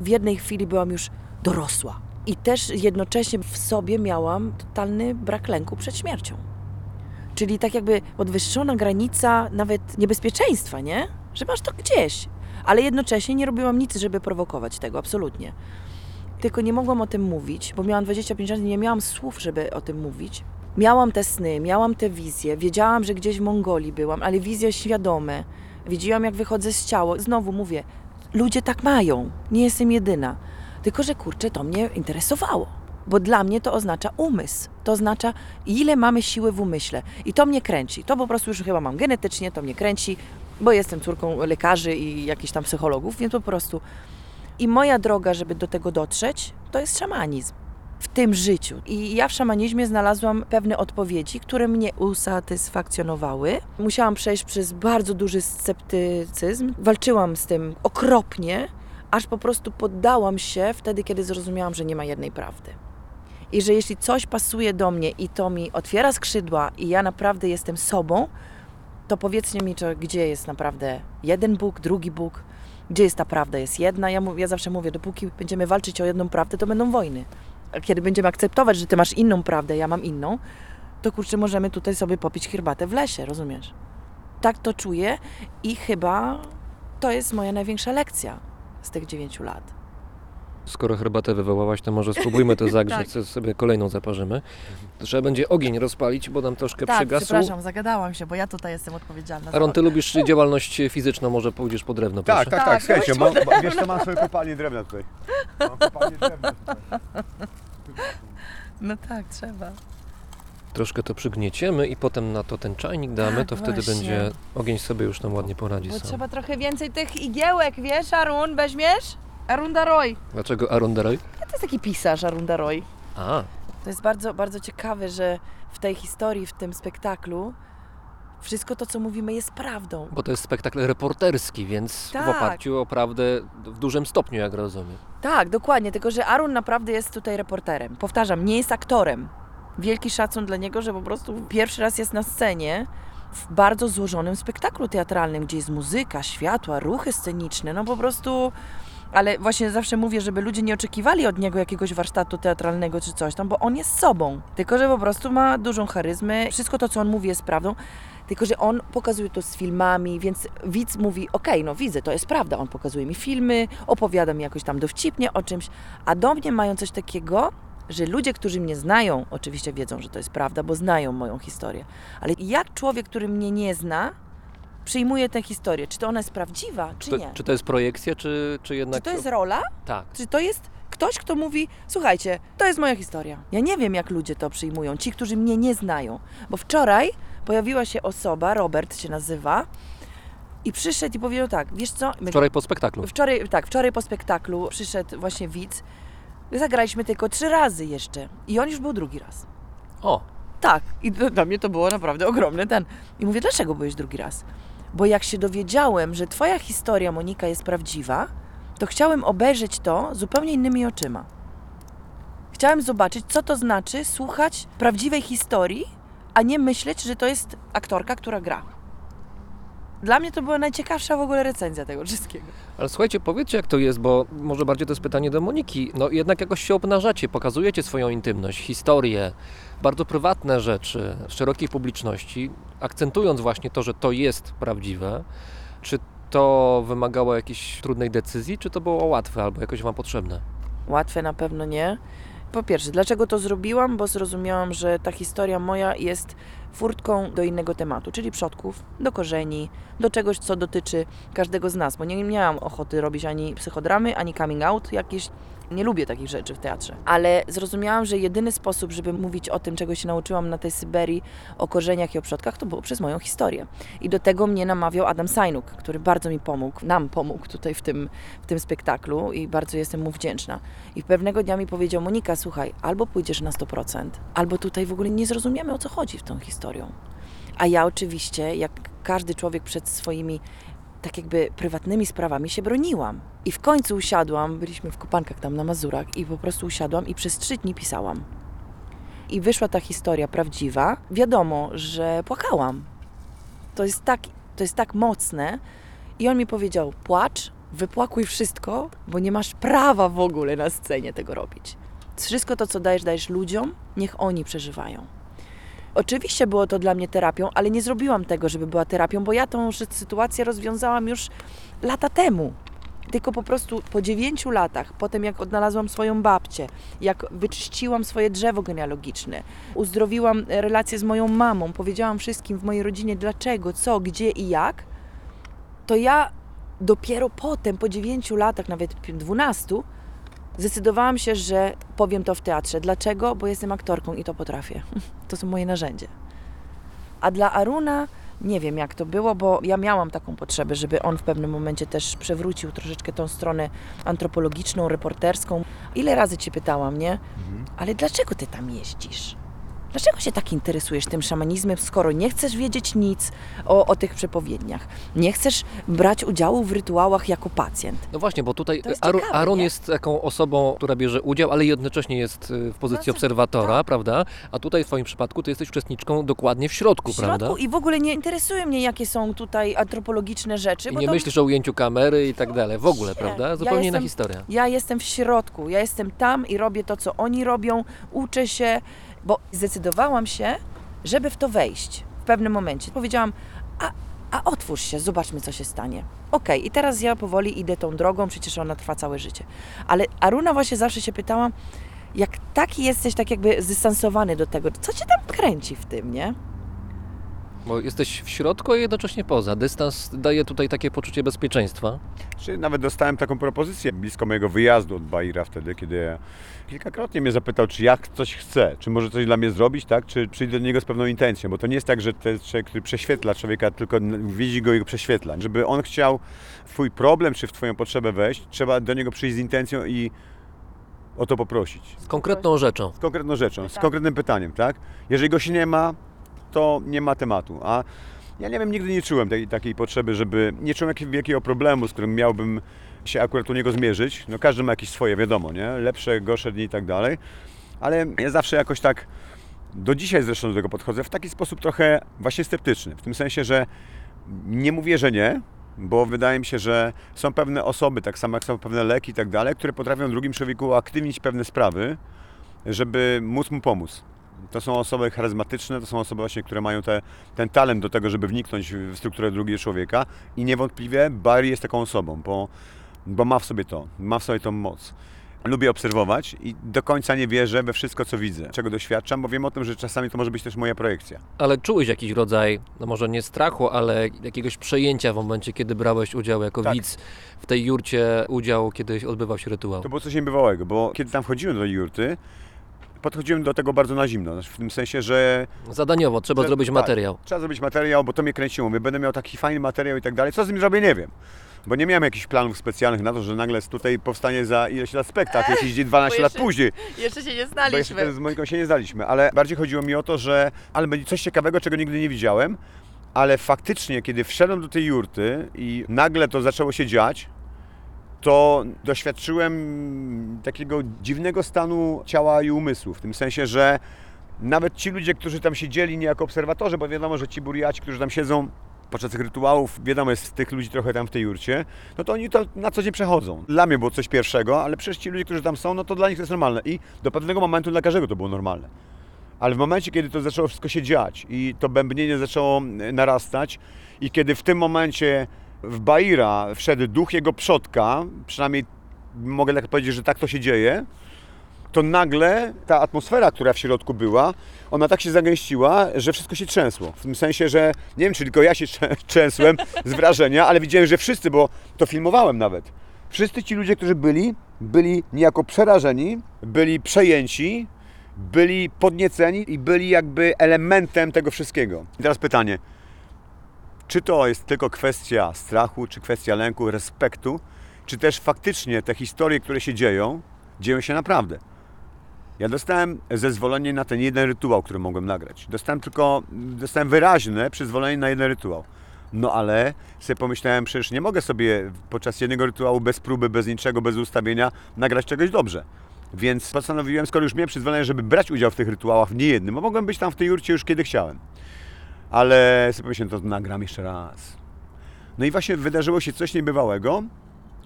w jednej chwili byłam już dorosła. I też jednocześnie w sobie miałam totalny brak lęku przed śmiercią. Czyli tak jakby podwyższona granica nawet niebezpieczeństwa, nie? Że masz to gdzieś. Ale jednocześnie nie robiłam nic, żeby prowokować tego, absolutnie. Tylko nie mogłam o tym mówić, bo miałam 25 lat i nie miałam słów, żeby o tym mówić. Miałam te sny, miałam te wizje, wiedziałam, że gdzieś w Mongolii byłam, ale wizje świadome. Widziałam, jak wychodzę z ciała. Znowu mówię, ludzie tak mają, nie jestem jedyna. Tylko, że kurczę, to mnie interesowało. Bo dla mnie to oznacza umysł. To oznacza, ile mamy siły w umyśle. I to mnie kręci. To po prostu już chyba mam genetycznie, to mnie kręci, bo jestem córką lekarzy i jakichś tam psychologów, więc po prostu. I moja droga, żeby do tego dotrzeć, to jest szamanizm w tym życiu. I ja w szamanizmie znalazłam pewne odpowiedzi, które mnie usatysfakcjonowały. Musiałam przejść przez bardzo duży sceptycyzm. Walczyłam z tym okropnie, aż po prostu poddałam się wtedy, kiedy zrozumiałam, że nie ma jednej prawdy. I że jeśli coś pasuje do mnie i to mi otwiera skrzydła i ja naprawdę jestem sobą, to powiedzcie mi, gdzie jest naprawdę jeden Bóg, drugi Bóg, gdzie jest ta prawda, jest jedna. Ja, ja zawsze mówię, dopóki będziemy walczyć o jedną prawdę, to będą wojny. A kiedy będziemy akceptować, że ty masz inną prawdę, ja mam inną, to kurczę, możemy tutaj sobie popić herbatę w lesie, rozumiesz? Tak to czuję i chyba to jest moja największa lekcja z tych dziewięciu lat. Skoro herbatę wywołałaś, to może spróbujmy to zagrzeć, Tak. sobie kolejną zaparzymy. Trzeba będzie ogień rozpalić, bo nam troszkę tak, przygasł. przepraszam, zagadałam się, bo ja tutaj jestem odpowiedzialna. Aaron, ty lubisz działalność fizyczną, może pójdziesz po drewno, Tak, proszę. tak, Tak, tak, chodź, Mam, bo- wiesz co, mam swoje kopalnie drewna tutaj. Mam kopalnię drewna tutaj. No tak, trzeba. Troszkę to przygnieciemy i potem na to ten czajnik damy, Tak, to wtedy właśnie. będzie ogień sobie już nam ładnie poradzi Bo sam. trzeba trochę więcej tych igiełek, wiesz, Arun, weźmiesz? Arun Daroy. Dlaczego Aaron Daroy? To jest taki pisarz, Arun Daroy. A, To jest bardzo, bardzo ciekawe, że w tej historii, w tym spektaklu Wszystko to, co mówimy, jest prawdą. Bo to jest spektakl reporterski, więc w Tak. oparciu o prawdę w dużym stopniu, jak rozumiem. Tak, dokładnie, tylko że Arun naprawdę jest tutaj reporterem. Powtarzam, nie jest aktorem. Wielki szacun dla niego, że po prostu pierwszy raz jest na scenie w bardzo złożonym spektaklu teatralnym, gdzie jest muzyka, światła, ruchy sceniczne, no po prostu... Ale właśnie zawsze mówię, żeby ludzie nie oczekiwali od niego jakiegoś warsztatu teatralnego czy coś tam, bo on jest sobą. Tylko, że po prostu ma dużą charyzmę. Wszystko to, co on mówi, jest prawdą. Tylko, że on pokazuje to z filmami, więc widz mówi, okej, no widzę, to jest prawda. On pokazuje mi filmy, opowiada mi jakoś tam dowcipnie o czymś, a do mnie mają coś takiego, że ludzie, którzy mnie znają, oczywiście wiedzą, że to jest prawda, bo znają moją historię. Ale jak człowiek, który mnie nie zna, przyjmuje tę historię? Czy to ona jest prawdziwa, czy To, nie? czy to jest projekcja, czy, czy jednak... Czy to jest rola? Tak. Czy to jest ktoś, kto mówi, słuchajcie, to jest moja historia. Ja nie wiem, jak ludzie to przyjmują, ci, którzy mnie nie znają. Bo wczoraj pojawiła się osoba, Robert się nazywa, i przyszedł i powiedział tak, wiesz co? My- Wczoraj po spektaklu. Wczoraj, tak, wczoraj po spektaklu przyszedł właśnie widz. Zagraliśmy tylko trzy razy jeszcze. I on już był drugi raz. O, Tak. I dla mnie to było naprawdę ogromny ten. I mówię, dlaczego byłeś drugi raz? Bo jak się dowiedziałem, że twoja historia, Monika, jest prawdziwa, to chciałem obejrzeć to zupełnie innymi oczyma. Chciałem zobaczyć, co to znaczy słuchać prawdziwej historii, a nie myśleć, że to jest aktorka, która gra. Dla mnie to była najciekawsza w ogóle recenzja tego wszystkiego. ale słuchajcie, powiedzcie jak to jest, bo może bardziej to jest pytanie do Moniki. No jednak jakoś się obnażacie, pokazujecie swoją intymność, historię, bardzo prywatne rzeczy szerokiej publiczności, akcentując właśnie to, że to jest prawdziwe. Czy to wymagało jakiejś trudnej decyzji, czy to było łatwe albo jakoś Wam potrzebne? Łatwe na pewno nie. Po pierwsze, dlaczego to zrobiłam? Bo zrozumiałam, że ta historia moja jest furtką do innego tematu, czyli przodków, do korzeni, do czegoś, co dotyczy każdego z nas, bo nie miałam ochoty robić ani psychodramy, ani coming out jakieś. Nie lubię takich rzeczy w teatrze. Ale zrozumiałam, że jedyny sposób, żeby mówić o tym, czego się nauczyłam na tej Syberii, o korzeniach i o przodkach, to było przez moją historię. I do tego mnie namawiał Adam Sajnuk, który bardzo mi pomógł, nam pomógł tutaj w tym, w tym spektaklu i bardzo jestem mu wdzięczna. I pewnego dnia mi powiedział, Monika, słuchaj, albo pójdziesz na 100%, albo tutaj w ogóle nie zrozumiemy, o co chodzi w tą historią. A ja oczywiście, jak każdy człowiek przed swoimi tak jakby prywatnymi sprawami się broniłam. I w końcu usiadłam, byliśmy w kopankach tam na Mazurach i po prostu usiadłam i przez trzy dni pisałam. I wyszła ta historia prawdziwa. Wiadomo, że płakałam. To jest tak, to jest tak mocne. I on mi powiedział, płacz, wypłakuj wszystko, bo nie masz prawa w ogóle na scenie tego robić. Wszystko to, co dajesz, dajesz ludziom, niech oni przeżywają. Oczywiście było to dla mnie terapią, ale nie zrobiłam tego, żeby była terapią, bo ja tą sytuację rozwiązałam już lata temu. Tylko po prostu po dziewięciu latach, potem jak odnalazłam swoją babcię, jak wyczyściłam swoje drzewo genealogiczne, uzdrowiłam e, relacje z moją mamą, powiedziałam wszystkim w mojej rodzinie dlaczego, co, gdzie i jak, to ja dopiero potem, po dziewięciu latach, nawet dwunastu, zdecydowałam się, że powiem to w teatrze. Dlaczego? Bo jestem aktorką i to potrafię. To są moje narzędzia. A dla Aruna nie wiem jak to było, bo ja miałam taką potrzebę, żeby on w pewnym momencie też przewrócił troszeczkę tą stronę antropologiczną, reporterską. Ile razy cię pytałam, nie? Ale dlaczego ty tam jeździsz? Dlaczego się tak interesujesz tym szamanizmem, skoro nie chcesz wiedzieć nic o, o tych przepowiedniach? Nie chcesz brać udziału w rytuałach jako pacjent? No właśnie, bo tutaj jest Aaron, ciekawe, Aaron nie? jest taką osobą, która bierze udział, ale jednocześnie jest y, w pozycji No, obserwatora, tak. prawda? A tutaj w Twoim przypadku Ty jesteś uczestniczką dokładnie w środku, W środku prawda? i w ogóle nie interesuje mnie, jakie są tutaj antropologiczne rzeczy. I bo nie to... myślisz o ujęciu kamery i tak dalej, w ogóle, prawda? Ja Zupełnie inna jestem- historia. Ja jestem w środku, ja jestem tam i robię to, co oni robią, uczę się, bo zdecydowałam się, żeby w to wejść w pewnym momencie. Powiedziałam, a, a otwórz się, zobaczmy, co się stanie. Okej, i teraz ja powoli idę tą drogą, przecież ona trwa całe życie. Ale Aruna właśnie zawsze się pytała, jak taki jesteś tak jakby zdystansowany do tego, co cię tam kręci w tym, nie? Bo jesteś w środku, a jednocześnie poza. Dystans daje tutaj takie poczucie bezpieczeństwa. Czy nawet dostałem taką propozycję blisko mojego wyjazdu od Baira wtedy, kiedy kilkakrotnie mnie zapytał, czy ja coś chcę, czy może coś dla mnie zrobić, tak? Czy przyjdę do niego z pewną intencją, bo to nie jest tak, że jest człowiek, który prześwietla człowieka, tylko widzi go i go prześwietla. Żeby on chciał w twój problem, czy w twoją potrzebę wejść, trzeba do niego przyjść z intencją i o to poprosić. Z konkretną rzeczą. Z konkretną rzeczą, z Tak. konkretnym pytaniem, tak? Jeżeli go się nie ma, to nie ma tematu. A Ja nie wiem, nigdy nie czułem tej, takiej potrzeby, żeby. Nie czułem jakiego wielkiego problemu, z którym miałbym się akurat u niego zmierzyć. No każdy ma jakieś swoje, wiadomo, nie? Lepsze, gorsze dni i tak dalej. Ale ja zawsze jakoś tak. Do dzisiaj zresztą do tego podchodzę w taki sposób trochę właśnie sceptyczny. W tym sensie, że nie mówię, że nie, bo wydaje mi się, że są pewne osoby, tak samo jak są pewne leki i tak dalej, które potrafią drugim człowieku uaktywnić pewne sprawy, żeby móc mu pomóc. To są osoby charyzmatyczne, to są osoby właśnie, które mają te, ten talent do tego, żeby wniknąć w strukturę drugiego człowieka i niewątpliwie Barry jest taką osobą, bo, bo ma w sobie to, ma w sobie tą moc. Lubię obserwować i do końca nie wierzę we wszystko, co widzę, czego doświadczam, bo wiem o tym, że czasami to może być też moja projekcja. Ale czułeś jakiś rodzaj, no może nie strachu, ale jakiegoś przejęcia w momencie, kiedy brałeś udział jako Tak. widz w tej jurcie, udział, kiedy odbywał się rytuał. To było coś niebywałego, bo kiedy tam wchodziłem do jurty, podchodziłem do tego bardzo na zimno, w tym sensie, że Zadaniowo, trzeba Że- zrobić tak. materiał. trzeba zrobić materiał, bo to mnie kręciło. Mówię, będę miał taki fajny materiał i tak dalej. Co z nim zrobię, nie wiem. Bo nie miałem jakichś planów specjalnych na to, że nagle tutaj powstanie za ileś lat spektakl, jakiś dzień 12 bo lat jeszcze później. Jeszcze się nie Bo jeszcze znaliśmy. z Moniką się nie znaliśmy, ale bardziej chodziło mi o to, że ale będzie coś ciekawego, czego nigdy nie widziałem, ale faktycznie, kiedy wszedłem do tej jurty i nagle to zaczęło się dziać, to doświadczyłem takiego dziwnego stanu ciała i umysłu, w tym sensie, że nawet ci ludzie, którzy tam siedzieli nie jako obserwatorzy, bo wiadomo, że ci buriaci, którzy tam siedzą podczas tych rytuałów, wiadomo jest tych ludzi trochę tam w tej jurcie, no to oni to na co dzień przechodzą. Dla mnie było coś pierwszego, ale przecież ci ludzie, którzy tam są, no to dla nich to jest normalne i do pewnego momentu dla każdego to było normalne. Ale w momencie, kiedy to zaczęło wszystko się dziać i to bębnienie zaczęło narastać i kiedy w tym momencie w Baira wszedł duch jego przodka, przynajmniej mogę tak powiedzieć, że tak to się dzieje, to nagle ta atmosfera, która w środku była, ona tak się zagęściła, że wszystko się trzęsło. W tym sensie, że nie wiem, czy tylko ja się trzę- trzęsłem z wrażenia, ale widziałem, że wszyscy, bo to filmowałem nawet. Wszyscy ci ludzie, którzy byli, byli niejako przerażeni, byli przejęci, byli podnieceni i byli jakby elementem tego wszystkiego. I teraz pytanie, czy to jest tylko kwestia strachu, czy kwestia lęku, respektu, czy też faktycznie te historie, które się dzieją, dzieją się naprawdę. Ja dostałem zezwolenie na ten jeden rytuał, który mogłem nagrać. Dostałem tylko, dostałem wyraźne przyzwolenie na jeden rytuał. No ale sobie pomyślałem, przecież nie mogę sobie podczas jednego rytuału bez próby, bez niczego, bez ustawienia nagrać czegoś dobrze. Więc postanowiłem, skoro już miałem przyzwolenie, żeby brać udział w tych rytuałach, w nie jednym, bo mogłem być tam w tej jurcie już kiedy chciałem. Ale sobie pomyślałem, to nagram jeszcze raz. No i właśnie wydarzyło się coś niebywałego.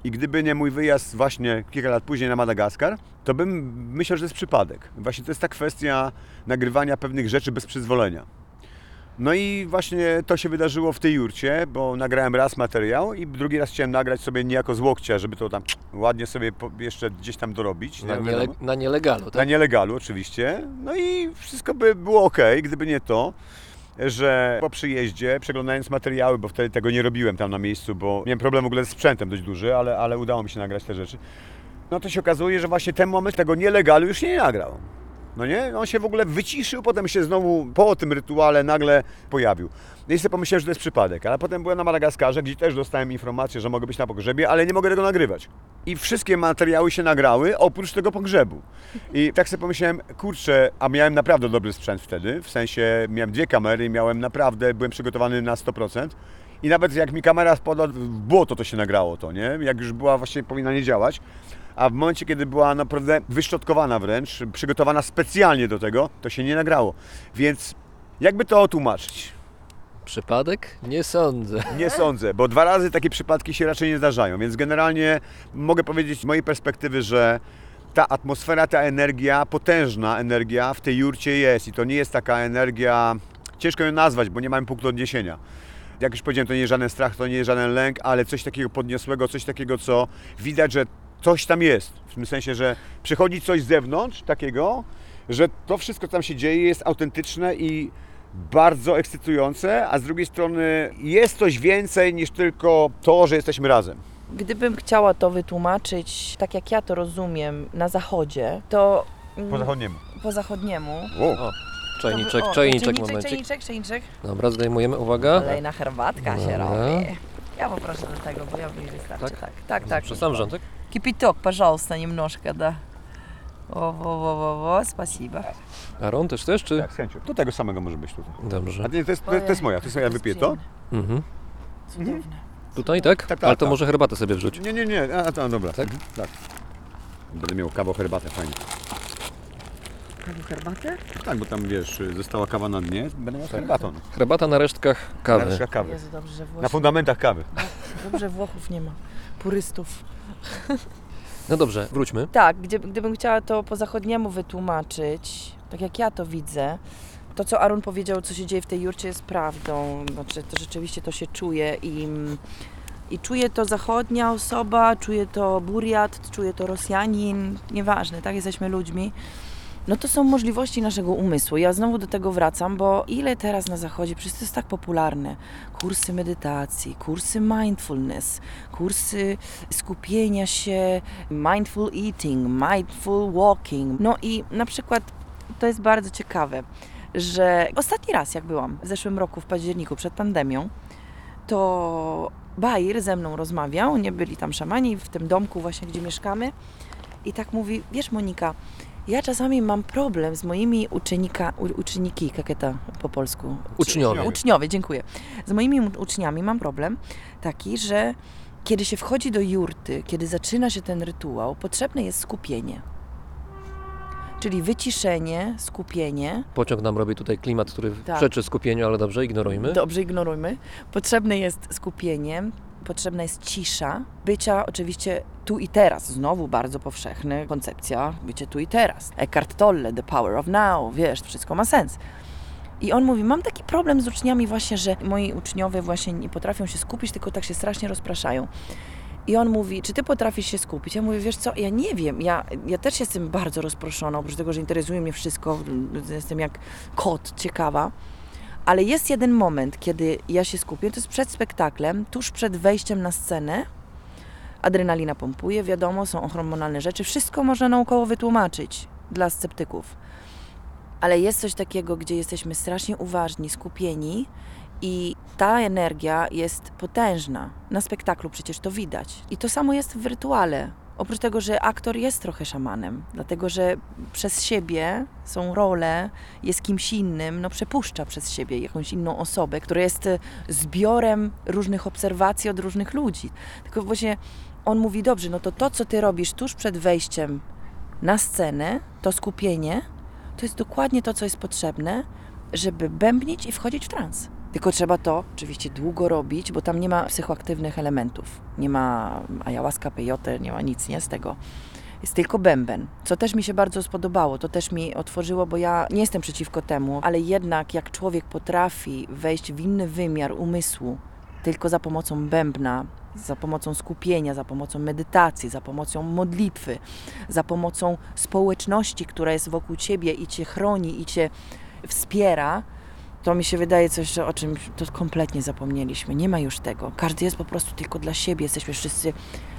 I gdyby nie mój wyjazd właśnie kilka lat później na Madagaskar, to bym myślał, że to jest przypadek. Właśnie to jest ta kwestia nagrywania pewnych rzeczy bez przyzwolenia. No i właśnie to się wydarzyło w tej jurcie, bo nagrałem raz materiał i drugi raz chciałem nagrać sobie niejako z łokcia, żeby to tam ładnie sobie jeszcze gdzieś tam dorobić. Na, niele, na nielegalu, Na tak? nielegalu oczywiście. No i wszystko by było ok, gdyby nie to, że po przyjeździe, przeglądając materiały, bo wtedy tego nie robiłem tam na miejscu, bo miałem problem w ogóle z sprzętem dość duży, ale, ale udało mi się nagrać te rzeczy. No to się okazuje, że właśnie ten moment tego nielegalu już nie nagrał. No nie? On się w ogóle wyciszył, potem się znowu po tym rytuale nagle pojawił. No i sobie pomyślałem, że to jest przypadek, ale potem byłem na Madagaskarze, gdzie też dostałem informację, że mogę być na pogrzebie, ale nie mogę tego nagrywać. I wszystkie materiały się nagrały, oprócz tego pogrzebu. I tak sobie pomyślałem, kurczę, a miałem naprawdę dobry sprzęt wtedy, w sensie miałem dwie kamery, miałem naprawdę, byłem przygotowany na 100%. I nawet jak mi kamera spadła w błoto, to się nagrało to, nie? Jak już była właśnie, powinna nie działać. A w momencie, kiedy była naprawdę wyszczotkowana wręcz, przygotowana specjalnie do tego, to się nie nagrało. Więc jakby to tłumaczyć? Przypadek? Nie sądzę. Nie sądzę, bo dwa razy takie przypadki się raczej nie zdarzają, więc generalnie mogę powiedzieć z mojej perspektywy, że ta atmosfera, ta energia, potężna energia w tej jurcie jest i to nie jest taka energia, ciężko ją nazwać, bo nie mamy punktu odniesienia. Jak już powiedziałem, to nie jest żaden strach, to nie jest żaden lęk, ale coś takiego podniosłego, coś takiego, co widać, że coś tam jest. W tym sensie, że przychodzi coś z zewnątrz takiego, że to wszystko, co tam się dzieje, jest autentyczne i bardzo ekscytujące, a z drugiej strony jest coś więcej niż tylko to, że jesteśmy razem. Gdybym chciała to wytłumaczyć tak, jak ja to rozumiem, na zachodzie, to... mm, Po zachodniemu. Po zachodniemu. Wow. O, czajniczek, czajniczek, czajniczek, momencik. czajniczek, czajniczek. Dobra, zdejmujemy, uwaga. Kolejna herbatka się Dobra. robi. Ja poproszę do tego, bo ja mi wystarczy. Tak? Tak, tak, tak. Przez sam rząd, tak? Кипяток, пожалуйста, немножко, да. O, wo, wo, wo, wo, spasiba. Aron też też, czy? Tak, z chęcią. Do tego samego może być tutaj. Dobrze. A nie, to jest, to, to jest moja, to jest moja, wypiję to? Mhm. Cudowne. Tutaj, tak? Tak, tak, Ale to tak. może herbatę sobie wrzuć. Nie, nie, nie, a, to, dobra. Tak? Mhm, tak. Będę miał kawę, herbatę, fajnie. Herbatę? Tak, bo tam wiesz, została kawa na dnie, będę miał herbatą. Herbata na resztkach kawy. Nareszcie kawy. Jezu, dobrze, że Na fundamentach kawy. dobrze Włochów nie ma. Purystów. No dobrze, wróćmy. Tak, gdybym chciała to po zachodniemu wytłumaczyć, tak jak ja to widzę, to co Arun powiedział, co się dzieje w tej jurcie jest prawdą. Znaczy, to rzeczywiście to się czuje i, i czuje to zachodnia osoba, czuje to Buriat, czuje to Rosjanin, nieważne, tak, jesteśmy ludźmi. No to są możliwości naszego umysłu. Ja znowu do tego wracam, bo ile teraz na zachodzie, przecież to jest tak popularne. Kursy medytacji, kursy mindfulness, kursy skupienia się, mindful eating, mindful walking. No i na przykład to jest bardzo ciekawe, że ostatni raz jak byłam w zeszłym roku w październiku przed pandemią, to Bair ze mną rozmawiał, nie byli tam szamani w tym domku właśnie, gdzie mieszkamy i tak mówi, wiesz Monika, ja czasami mam problem z moimi uczennika, u, uczniki, jak to po polsku? Uczniowie. Uczniowie, dziękuję. Z moimi uczniami mam problem taki, że kiedy się wchodzi do jurty, kiedy zaczyna się ten rytuał, potrzebne jest skupienie. Czyli wyciszenie, skupienie. Pociąg nam robi tutaj klimat, który Tak. przeczy skupieniu, ale dobrze, ignorujmy. Dobrze ignorujmy. Potrzebne jest skupienie, potrzebna jest cisza, bycia oczywiście tu i teraz. Znowu bardzo powszechna koncepcja bycie tu i teraz. Eckhart Tolle, The Power of Now, wiesz, wszystko ma sens. I on mówi, mam taki problem z uczniami właśnie, że moi uczniowie właśnie nie potrafią się skupić, tylko tak się strasznie rozpraszają. I on mówi, czy ty potrafisz się skupić? Ja mówię, wiesz co, ja nie wiem, ja, ja też jestem bardzo rozproszona, oprócz tego, że interesuje mnie wszystko, jestem jak kot, ciekawa. Ale jest jeden moment, kiedy ja się skupię, to jest przed spektaklem, tuż przed wejściem na scenę. Adrenalina pompuje, wiadomo, są hormonalne rzeczy, wszystko można naukowo wytłumaczyć dla sceptyków. Ale jest coś takiego, gdzie jesteśmy strasznie uważni, skupieni i ta energia jest potężna. Na spektaklu przecież to widać. I to samo jest w rytuale. Oprócz tego, że aktor jest trochę szamanem, dlatego że przez siebie są role, jest kimś innym, no przepuszcza przez siebie jakąś inną osobę, która jest e, zbiorem różnych obserwacji od różnych ludzi. Tylko właśnie on mówi, dobrze, no to to, co ty robisz tuż przed wejściem na scenę, to skupienie, to jest dokładnie to, co jest potrzebne, żeby bębnić i wchodzić w trans. Tylko trzeba to oczywiście długo robić, bo tam nie ma psychoaktywnych elementów. Nie ma ayahuasca, peyote, nie ma nic nie z tego. Jest tylko bęben, co też mi się bardzo spodobało. To też mi otworzyło, bo ja nie jestem przeciwko temu, ale jednak jak człowiek potrafi wejść w inny wymiar umysłu tylko za pomocą bębna, za pomocą skupienia, za pomocą medytacji, za pomocą modlitwy, za pomocą społeczności, która jest wokół ciebie i cię chroni i cię wspiera, to mi się wydaje coś, o czym to kompletnie zapomnieliśmy. Nie ma już tego. Każdy jest po prostu tylko dla siebie. Jesteśmy wszyscy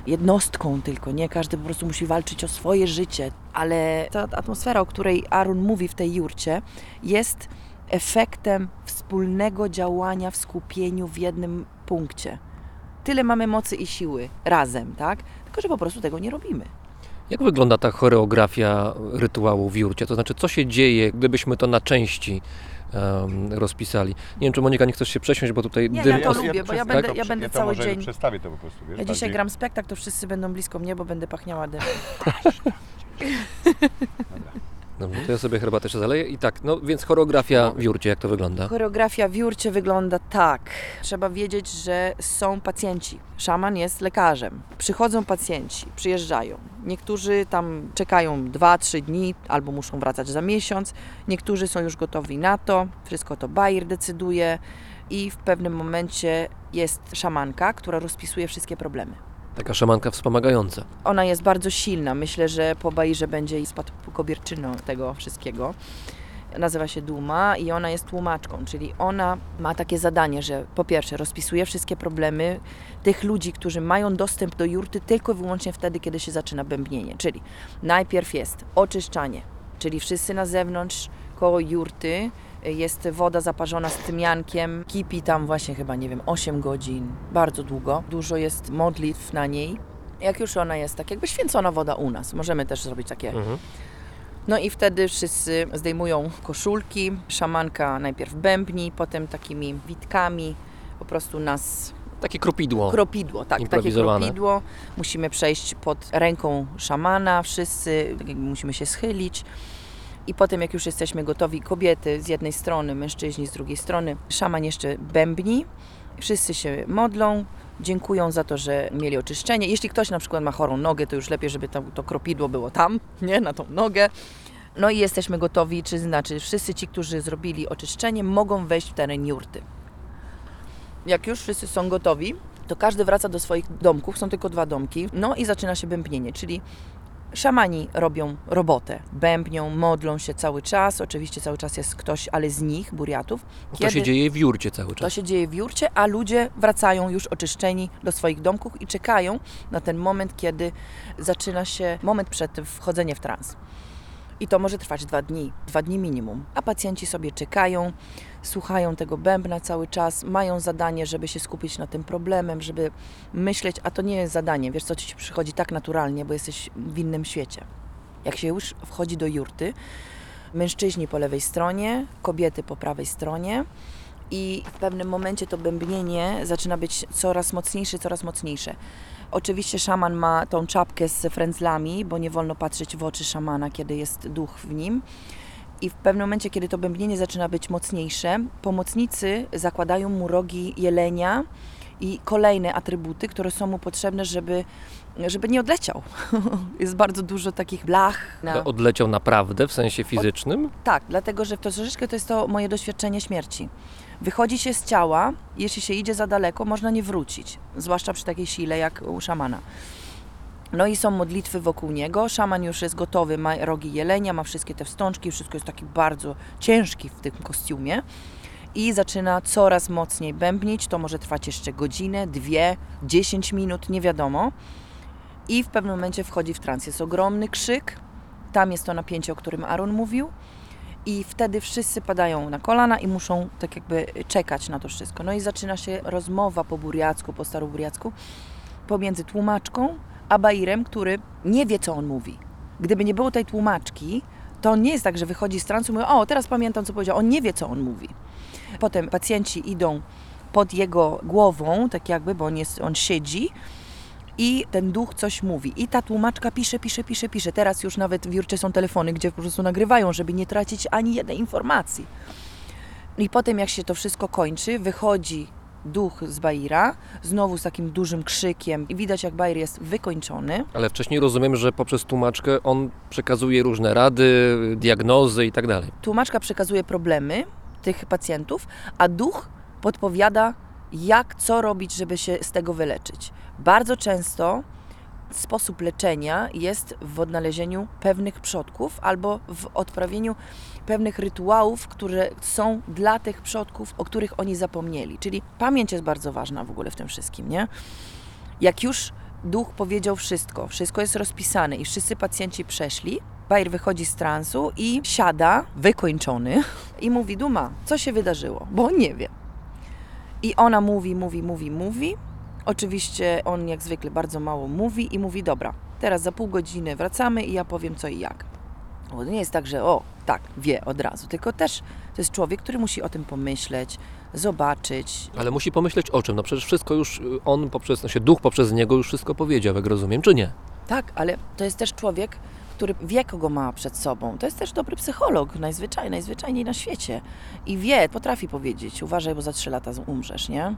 jednostką tylko, nie? Każdy po prostu musi walczyć o swoje życie. Ale ta atmosfera, o której Arun mówi w tej jurcie, jest efektem wspólnego działania w skupieniu w jednym punkcie. Tyle mamy mocy i siły razem, tak? Tylko, że po prostu tego nie robimy. Jak wygląda ta choreografia rytuału w jurcie? To znaczy, co się dzieje, gdybyśmy to na części em, rozpisali? Nie wiem, czy Monika nie chcesz się przesiąść, bo tutaj Nie, dym... ja to os- lubię, bo ja będę- ja będę to cały może dzień- Przedstawię to po prostu, wiesz, Ja dzisiaj bardziej. gram spektakl, to wszyscy będą blisko mnie, bo będę pachniała dymem. Dobrze, to ja sobie herbatę jeszcze zaleję. I tak, no więc choreografia w jurcie, jak to wygląda? Choreografia w jurcie wygląda tak. Trzeba wiedzieć, że są pacjenci. Szaman jest lekarzem. Przychodzą pacjenci, przyjeżdżają. Niektórzy tam czekają 2-3 dni albo muszą wracać za miesiąc. Niektórzy są już gotowi na to. Wszystko to Bayer decyduje. I w pewnym momencie jest szamanka, która rozpisuje wszystkie problemy. Taka szamanka wspomagająca. Ona jest bardzo silna. Myślę, że po Bajirze będzie jej spadkobierczyną tego wszystkiego. Nazywa się Duma i ona jest tłumaczką, czyli ona ma takie zadanie, że po pierwsze rozpisuje wszystkie problemy tych ludzi, którzy mają dostęp do jurty tylko i wyłącznie wtedy, kiedy się zaczyna bębnienie. Czyli najpierw jest oczyszczanie, czyli wszyscy na zewnątrz koło jurty jest woda zaparzona z tymiankiem, kipi tam właśnie chyba, nie wiem, 8 godzin, bardzo długo. Dużo jest modlitw na niej. Jak już ona jest tak jakby święcona woda u nas, możemy też zrobić takie Mhm. No i wtedy wszyscy zdejmują koszulki, szamanka najpierw bębni, potem takimi witkami po prostu nas Takie kropidło. Kropidło, tak, takie kropidło. Musimy przejść pod ręką szamana, wszyscy tak musimy się schylić. I potem, jak już jesteśmy gotowi, kobiety z jednej strony, mężczyźni z drugiej strony, szaman jeszcze bębni, wszyscy się modlą, dziękują za to, że mieli oczyszczenie. Jeśli ktoś na przykład ma chorą nogę, to już lepiej, żeby to, to kropidło było tam, nie, na tą nogę. No i jesteśmy gotowi, czy znaczy wszyscy ci, którzy zrobili oczyszczenie, mogą wejść w teren jurty. Jak już wszyscy są gotowi, to każdy wraca do swoich domków, są tylko dwa domki, no i zaczyna się bębnienie, czyli szamani robią robotę, bębnią, modlą się cały czas, oczywiście cały czas jest ktoś, ale z nich, buriatów. To się dzieje w jurcie cały To czas. się dzieje w jurcie, a ludzie wracają już oczyszczeni do swoich domków i czekają na ten moment, kiedy zaczyna się moment przed wchodzeniem w trans. I to może trwać dwa dni, dwa dni minimum. A pacjenci sobie czekają, słuchają tego bębna cały czas, mają zadanie, żeby się skupić na tym problemem, żeby myśleć, a to nie jest zadanie, wiesz co, ci przychodzi tak naturalnie, bo jesteś w innym świecie. Jak się już wchodzi do jurty, mężczyźni po lewej stronie, kobiety po prawej stronie, i w pewnym momencie to bębnienie zaczyna być coraz mocniejsze, coraz mocniejsze. Oczywiście szaman ma tą czapkę z frędzlami, bo nie wolno patrzeć w oczy szamana, kiedy jest duch w nim. I w pewnym momencie, kiedy to bębnienie zaczyna być mocniejsze, pomocnicy zakładają mu rogi jelenia i kolejne atrybuty, które są mu potrzebne, żeby, żeby nie odleciał. jest bardzo dużo takich blach. Na... Odleciał naprawdę w sensie fizycznym? Tak, dlatego że to troszeczkę to jest to moje doświadczenie śmierci. Wychodzi się z ciała, jeśli się idzie za daleko, można nie wrócić, zwłaszcza przy takiej sile jak u szamana. No i są modlitwy wokół niego. Szaman już jest gotowy, ma rogi jelenia, ma wszystkie te wstążki, wszystko jest taki bardzo ciężki w tym kostiumie. I zaczyna coraz mocniej bębnić. To może trwać jeszcze godzinę, dwie, dziesięć minut, nie wiadomo. I w pewnym momencie wchodzi w trans. Jest ogromny krzyk. Tam jest to napięcie, o którym Aaron mówił i wtedy wszyscy padają na kolana i muszą tak jakby czekać na to wszystko. No i zaczyna się rozmowa po buriacku, po staroburiacku pomiędzy tłumaczką a Bairem, który nie wie, co on mówi. Gdyby nie było tej tłumaczki, to nie jest tak, że wychodzi z transu i mówi, o, teraz pamiętam, co powiedział. On nie wie, co on mówi. Potem pacjenci idą pod jego głową, tak jakby, bo on, jest, on siedzi i ten duch coś mówi. I ta tłumaczka pisze, pisze, pisze, pisze. Teraz już nawet w Jurcie są telefony, gdzie po prostu nagrywają, żeby nie tracić ani jednej informacji. I potem jak się to wszystko kończy, wychodzi duch z Baira, znowu z takim dużym krzykiem i widać jak Bair jest wykończony. Ale wcześniej rozumiem, że poprzez tłumaczkę on przekazuje różne rady, diagnozy i tak dalej. Tłumaczka przekazuje problemy tych pacjentów, a duch podpowiada jak, co robić, żeby się z tego wyleczyć. Bardzo często sposób leczenia jest w odnalezieniu pewnych przodków albo w odprawieniu pewnych rytuałów, które są dla tych przodków, o których oni zapomnieli. Czyli pamięć jest bardzo ważna w ogóle w tym wszystkim, nie? Jak już duch powiedział wszystko, wszystko jest rozpisane i wszyscy pacjenci przeszli, Bajer wychodzi z transu i siada, wykończony, i mówi: Duma, co się wydarzyło? Bo nie wie. I ona mówi, mówi, mówi, mówi. Oczywiście on jak zwykle bardzo mało mówi i mówi: Dobra, teraz za pół godziny wracamy i ja powiem co i jak. Bo to nie jest tak, że o, tak, wie od razu, tylko też to jest człowiek, który musi o tym pomyśleć, zobaczyć. Ale musi pomyśleć o czym? No przecież wszystko już y, on poprzez, no się duch poprzez niego już wszystko powiedział, jak rozumiem, czy nie? Tak, ale to jest też człowiek, który wie, kogo ma przed sobą. To jest też dobry psycholog, najzwyczaj, najzwyczajniej na świecie. I wie, potrafi powiedzieć, uważaj, bo za trzy lata umrzesz, nie?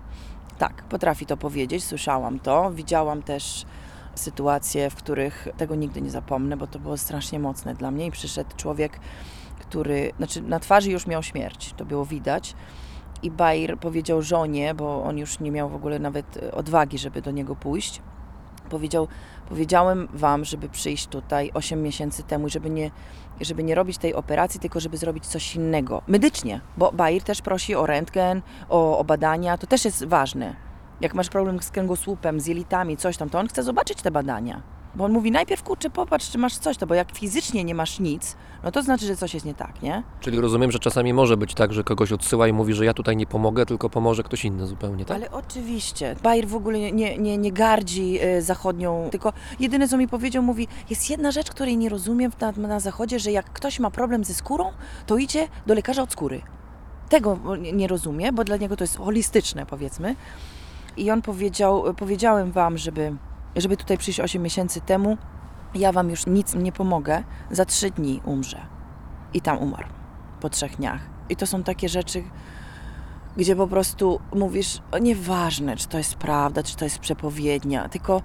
Tak, potrafi to powiedzieć, słyszałam to. Widziałam też sytuacje, w których tego nigdy nie zapomnę, bo to było strasznie mocne dla mnie. I przyszedł człowiek, który, znaczy na twarzy już miał śmierć, to było widać. I Bair powiedział żonie, bo on już nie miał w ogóle nawet odwagi, żeby do niego pójść. Powiedział, powiedziałem wam, żeby przyjść tutaj 8 miesięcy temu żeby nie, żeby nie robić tej operacji, tylko żeby zrobić coś innego. Medycznie, bo Bair też prosi o rentgen, o, o badania, to też jest ważne. Jak masz problem z kręgosłupem, z jelitami, coś tam, to on chce zobaczyć te badania. Bo on mówi, najpierw kurczę, popatrz, czy masz coś, to bo jak fizycznie nie masz nic, no to znaczy, że coś jest nie tak, nie? Czyli rozumiem, że czasami może być tak, że kogoś odsyła i mówi, że ja tutaj nie pomogę, tylko pomoże ktoś inny zupełnie, tak? Ale oczywiście. Bayer w ogóle nie, nie, nie gardzi e, zachodnią, tylko jedyne co mi powiedział, mówi, jest jedna rzecz, której nie rozumiem na, na zachodzie, że jak ktoś ma problem ze skórą, to idzie do lekarza od skóry. Tego nie- nie rozumie, bo dla niego to jest holistyczne, powiedzmy. I on powiedział, powiedziałem wam, żeby, żeby tutaj przyjść 8 miesięcy temu, ja wam już nic nie pomogę, za 3 dni umrze. I tam umarł po trzech dniach. I to są takie rzeczy, gdzie po prostu mówisz, nieważne, czy to jest prawda, czy to jest przepowiednia, tylko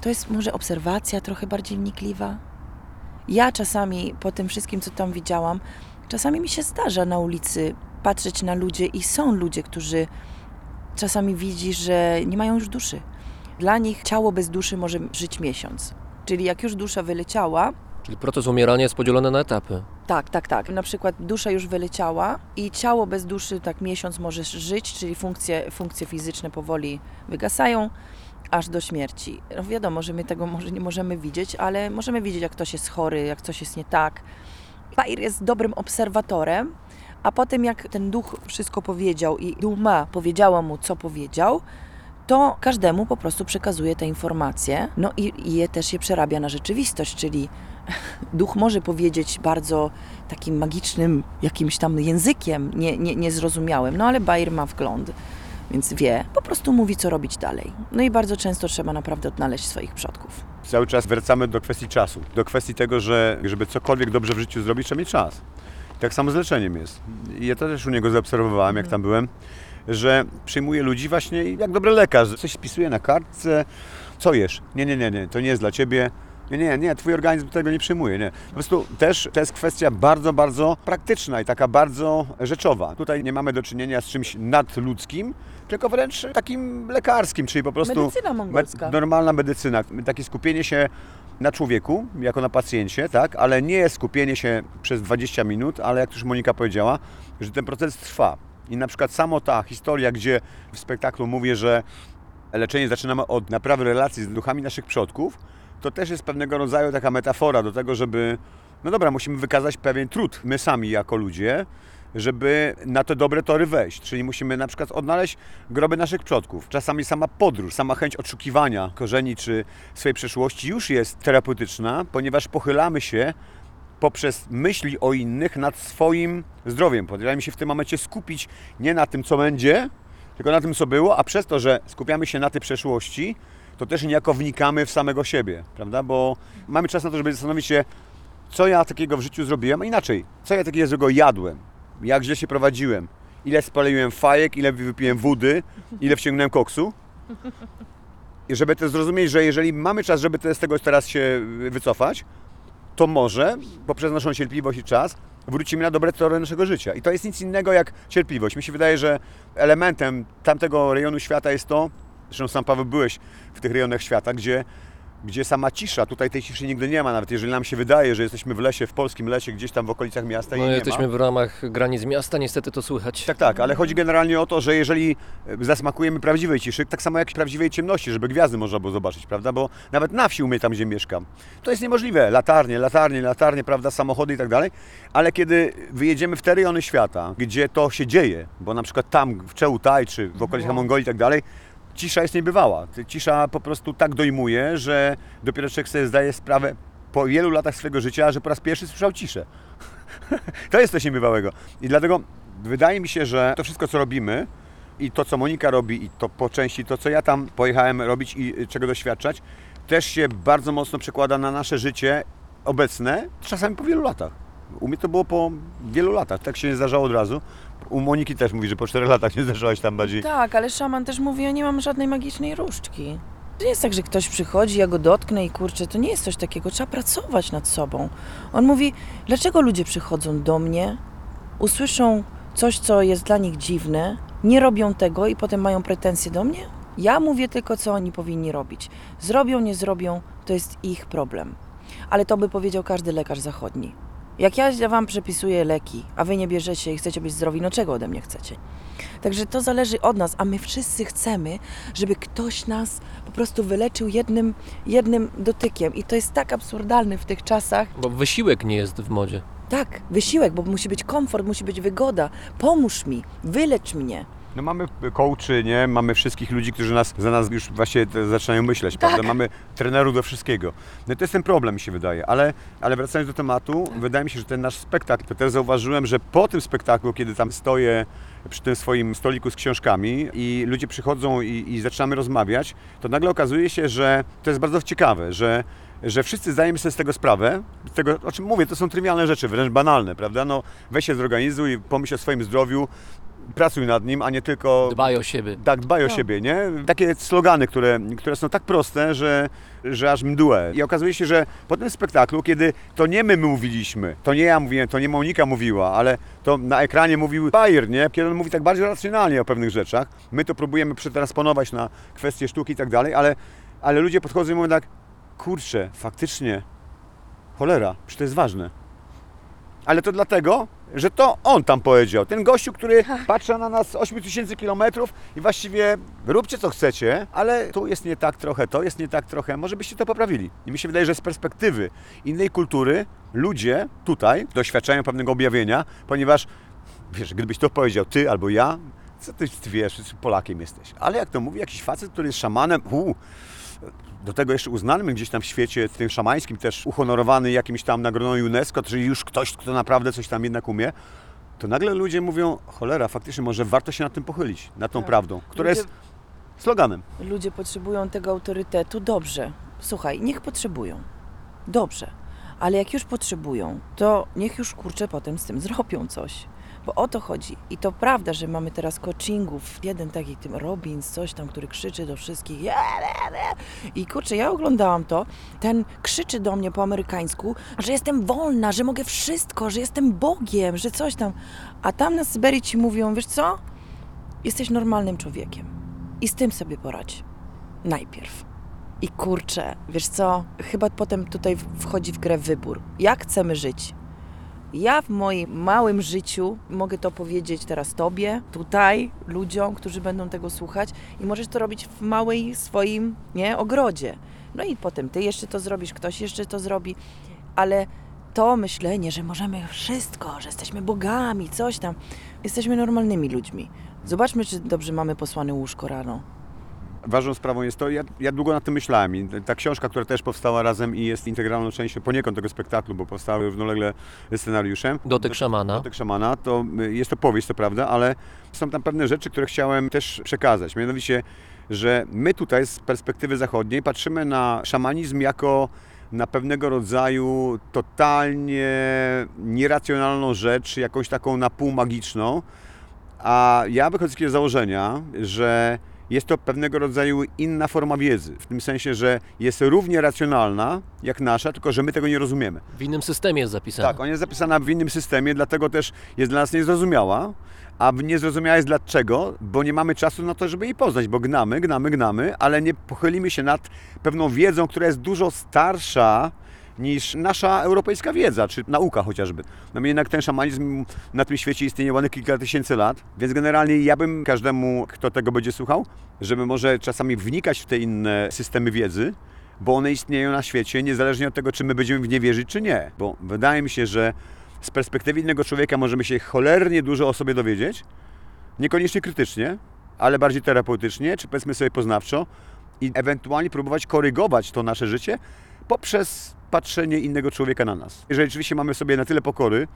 to jest może obserwacja trochę bardziej wnikliwa. Ja czasami po tym wszystkim, co tam widziałam, czasami mi się zdarza na ulicy patrzeć na ludzi i są ludzie, którzy czasami widzi, że nie mają już duszy. Dla nich ciało bez duszy może żyć miesiąc. Czyli jak już dusza wyleciała, Czyli proces umierania jest podzielony na etapy. tak, tak, tak. Na przykład dusza już wyleciała i ciało bez duszy tak miesiąc może żyć, czyli funkcje, funkcje fizyczne powoli wygasają aż do śmierci. No wiadomo, że my tego może nie możemy widzieć, ale możemy widzieć, jak ktoś jest chory, jak coś jest nie tak. Bair jest dobrym obserwatorem, a potem jak ten duch wszystko powiedział i duma powiedziała mu, co powiedział, to każdemu po prostu przekazuje te informacje, no i, i je też je przerabia na rzeczywistość, czyli duch może powiedzieć bardzo takim magicznym jakimś tam językiem, nie, nie, niezrozumiałym, no ale Bayer ma wgląd, więc wie, po prostu mówi, co robić dalej. No i bardzo często trzeba naprawdę odnaleźć swoich przodków. Cały czas wracamy do kwestii czasu, do kwestii tego, że żeby cokolwiek dobrze w życiu zrobić, trzeba mieć czas. Tak samo z leczeniem jest. Ja to też u niego zaobserwowałem, jak tam byłem, że przyjmuje ludzi właśnie jak dobry lekarz. Coś spisuje na kartce, co jesz? Nie, nie, nie, nie, to nie jest dla ciebie. Nie, nie, nie, twój organizm tego nie przyjmuje. Nie. Po prostu też to jest kwestia bardzo, bardzo praktyczna i taka bardzo rzeczowa. Tutaj nie mamy do czynienia z czymś nadludzkim, tylko wręcz takim lekarskim, czyli po prostu Medycyna mongolska. me- normalna medycyna. Takie skupienie się na człowieku, jako na pacjencie, tak, ale nie skupienie się przez 20 minut, ale jak już Monika powiedziała, że ten proces trwa. I na przykład samo ta historia, gdzie w spektaklu mówię, że leczenie zaczynamy od naprawy relacji z duchami naszych przodków, to też jest pewnego rodzaju taka metafora do tego, żeby, no dobra, musimy wykazać pewien trud, my sami jako ludzie, żeby na te dobre tory wejść. Czyli musimy na przykład odnaleźć groby naszych przodków. Czasami sama podróż, sama chęć odszukiwania korzeni czy swojej przeszłości już jest terapeutyczna, ponieważ pochylamy się poprzez myśli o innych nad swoim zdrowiem. Podjęliśmy się w tym momencie skupić nie na tym, co będzie, tylko na tym, co było, a przez to, że skupiamy się na tej przeszłości, to też niejako wnikamy w samego siebie, prawda? Bo mamy czas na to, żeby zastanowić się, co ja takiego w życiu zrobiłem, a inaczej, co ja takiego złego jadłem, jak źle się prowadziłem, ile spaliłem fajek, ile wypiłem wody, ile wciągnąłem koksu. I żeby to zrozumieć, że jeżeli mamy czas, żeby z tego teraz się wycofać, to może poprzez naszą cierpliwość i czas wrócimy na dobre tory naszego życia. I to jest nic innego jak cierpliwość. Mi się wydaje, że elementem tamtego rejonu świata jest to, zresztą sam Paweł byłeś w tych rejonach świata, gdzie, gdzie sama cisza, tutaj tej ciszy nigdy nie ma, nawet jeżeli nam się wydaje, że jesteśmy w lesie, w polskim lesie, gdzieś tam w okolicach miasta i No, nie jesteśmy ma. w ramach granic miasta, niestety to słychać. Tak, tak, ale chodzi generalnie o to, że jeżeli e, zasmakujemy prawdziwej ciszy, tak samo jak prawdziwej ciemności, żeby gwiazdy można było zobaczyć, prawda? Bo nawet na wsi u mnie tam, gdzie mieszkam, to jest niemożliwe. Latarnie, latarnie, latarnie, prawda, samochody i tak dalej. Ale kiedy wyjedziemy w te rejony świata, gdzie to się dzieje, bo na przykład tam w Czełtaj czy w okolicach Mongolii i tak dalej, cisza jest niebywała. Cisza po prostu tak dojmuje, że dopiero człowiek sobie zdaje sprawę po wielu latach swojego życia, że po raz pierwszy słyszał ciszę. To jest coś niebywałego. I dlatego wydaje mi się, że to wszystko, co robimy i to, co Monika robi i to po części to, co ja tam pojechałem robić i y, czego doświadczać, też się bardzo mocno przekłada na nasze życie obecne, czasami po wielu latach. U mnie to było po wielu latach, tak się nie zdarzało od razu. U Moniki też mówi, że po czterech latach nie zdarzałaś tam bardziej. Tak, ale szaman też mówi, ja nie mam żadnej magicznej różdżki. To nie jest tak, że ktoś przychodzi, ja go dotknę i kurczę, to nie jest coś takiego, trzeba pracować nad sobą. On mówi, dlaczego ludzie przychodzą do mnie, usłyszą coś, co jest dla nich dziwne, nie robią tego i potem mają pretensje do mnie? Ja mówię tylko, co oni powinni robić. Zrobią, nie zrobią, to jest ich problem. Ale to by powiedział każdy lekarz zachodni. Jak ja wam przepisuję leki, a wy nie bierzecie i chcecie być zdrowi, no czego ode mnie chcecie? Także to zależy od nas, a my wszyscy chcemy, żeby ktoś nas po prostu wyleczył jednym, jednym dotykiem. I to jest tak absurdalne w tych czasach. Bo wysiłek nie jest w modzie. Tak, wysiłek, bo musi być komfort, musi być wygoda. Pomóż mi, wylecz mnie. No mamy coachy, nie? Mamy wszystkich ludzi, którzy nas, za nas już właśnie zaczynają myśleć, prawda? Mamy trenerów do wszystkiego. No to jest ten problem, mi się wydaje. Ale, ale wracając do tematu, wydaje mi się, że ten nasz spektakl, to też zauważyłem, że po tym spektaklu, kiedy tam stoję przy tym swoim stoliku z książkami i ludzie przychodzą i, i zaczynamy rozmawiać, to nagle okazuje się, że to jest bardzo ciekawe, że że wszyscy zdajemy sobie z tego sprawę, z tego, o czym mówię, to są trywialne rzeczy, wręcz banalne, prawda? No, weź się zorganizuj, pomyśl o swoim zdrowiu, pracuj nad nim, a nie tylko Dbaj o siebie. tak, dbaj o No. siebie, nie? Takie slogany, które, które są tak proste, że, że aż mdłe. I okazuje się, że po tym spektaklu, kiedy to nie my mówiliśmy, to nie ja mówiłem, to nie Monika mówiła, ale to na ekranie mówił Bayer, nie? Kiedy on mówi tak bardziej racjonalnie o pewnych rzeczach, my to próbujemy przetransponować na kwestie sztuki i tak dalej, ale, ale ludzie podchodzą i mówią tak, kurczę, faktycznie, cholera, przecież to jest ważne. Ale to dlatego, że to on tam powiedział. Ten gościu, który patrzy na nas z 8000 kilometrów i właściwie róbcie co chcecie, ale tu jest nie tak trochę, to jest nie tak trochę. Może byście to poprawili. I mi się wydaje, że z perspektywy innej kultury ludzie tutaj doświadczają pewnego objawienia, ponieważ wiesz, gdybyś to powiedział ty albo ja, co ty, wiesz, Polakiem jesteś. Ale jak to mówi jakiś facet, który jest szamanem, uu, do tego jeszcze uznanym gdzieś tam w świecie, tym szamańskim, też uhonorowany jakimś tam nagrodą UNESCO, czyli już ktoś, kto naprawdę coś tam jednak umie, to nagle ludzie mówią, cholera, faktycznie może warto się nad tym pochylić, nad tą Tak. prawdą, która Ludzie- jest sloganem. Ludzie potrzebują tego autorytetu. Dobrze, słuchaj, niech potrzebują. Dobrze. Ale jak już potrzebują, to niech już kurczę potem z tym zrobią coś. Bo o to chodzi. I to prawda, że mamy teraz coachingów. Jeden taki tym Robbins, coś tam, który krzyczy do wszystkich. I kurczę, ja oglądałam to. Ten krzyczy do mnie po amerykańsku, że jestem wolna, że mogę wszystko, że jestem Bogiem, że coś tam. A tam na Syberii ci mówią, wiesz co? Jesteś normalnym człowiekiem. I z tym sobie poradź. Najpierw. I kurczę, wiesz co? Chyba potem tutaj wchodzi w grę wybór. Jak chcemy żyć? Ja w moim małym życiu mogę to powiedzieć teraz Tobie, tutaj, ludziom, którzy będą tego słuchać i możesz to robić w małej swoim nie, ogrodzie. No i potem Ty jeszcze to zrobisz, ktoś jeszcze to zrobi, ale to myślenie, że możemy wszystko, że jesteśmy bogami, coś tam, jesteśmy normalnymi ludźmi. Zobaczmy, czy dobrze mamy posłane łóżko rano. Ważną sprawą jest to, ja, ja długo nad tym myślałem i ta książka, która też powstała razem i jest integralną częścią poniekąd tego spektaklu, bo powstała równolegle scenariuszem. Dotyk szamana. Dotyk szamana, to y, jest to powieść, to prawda, ale są tam pewne rzeczy, które chciałem też przekazać. Mianowicie, że my tutaj z perspektywy zachodniej patrzymy na szamanizm jako na pewnego rodzaju totalnie nieracjonalną rzecz, jakąś taką na pół magiczną, a ja wychodzę z takiego założenia, że jest to pewnego rodzaju inna forma wiedzy, w tym sensie, że jest równie racjonalna jak nasza, tylko że my tego nie rozumiemy. W innym systemie jest zapisane. Tak, ona jest zapisana w innym systemie, dlatego też jest dla nas niezrozumiała. A niezrozumiała jest dlaczego? Bo nie mamy czasu na to, żeby jej poznać, bo gnamy, gnamy, gnamy, ale nie pochylimy się nad pewną wiedzą, która jest dużo starsza niż nasza europejska wiedza, czy nauka chociażby. No jednak ten szamanizm na tym świecie istnieje ładnych kilka tysięcy lat, więc generalnie ja bym każdemu, kto tego będzie słuchał, żeby może czasami wnikać w te inne systemy wiedzy, bo one istnieją na świecie, niezależnie od tego, czy my będziemy w nie wierzyć, czy nie. Bo wydaje mi się, że z perspektywy innego człowieka możemy się cholernie dużo o sobie dowiedzieć, niekoniecznie krytycznie, ale bardziej terapeutycznie, czy powiedzmy sobie poznawczo i ewentualnie próbować korygować to nasze życie poprzez patrzenie innego człowieka na nas. Jeżeli rzeczywiście mamy sobie na tyle pokory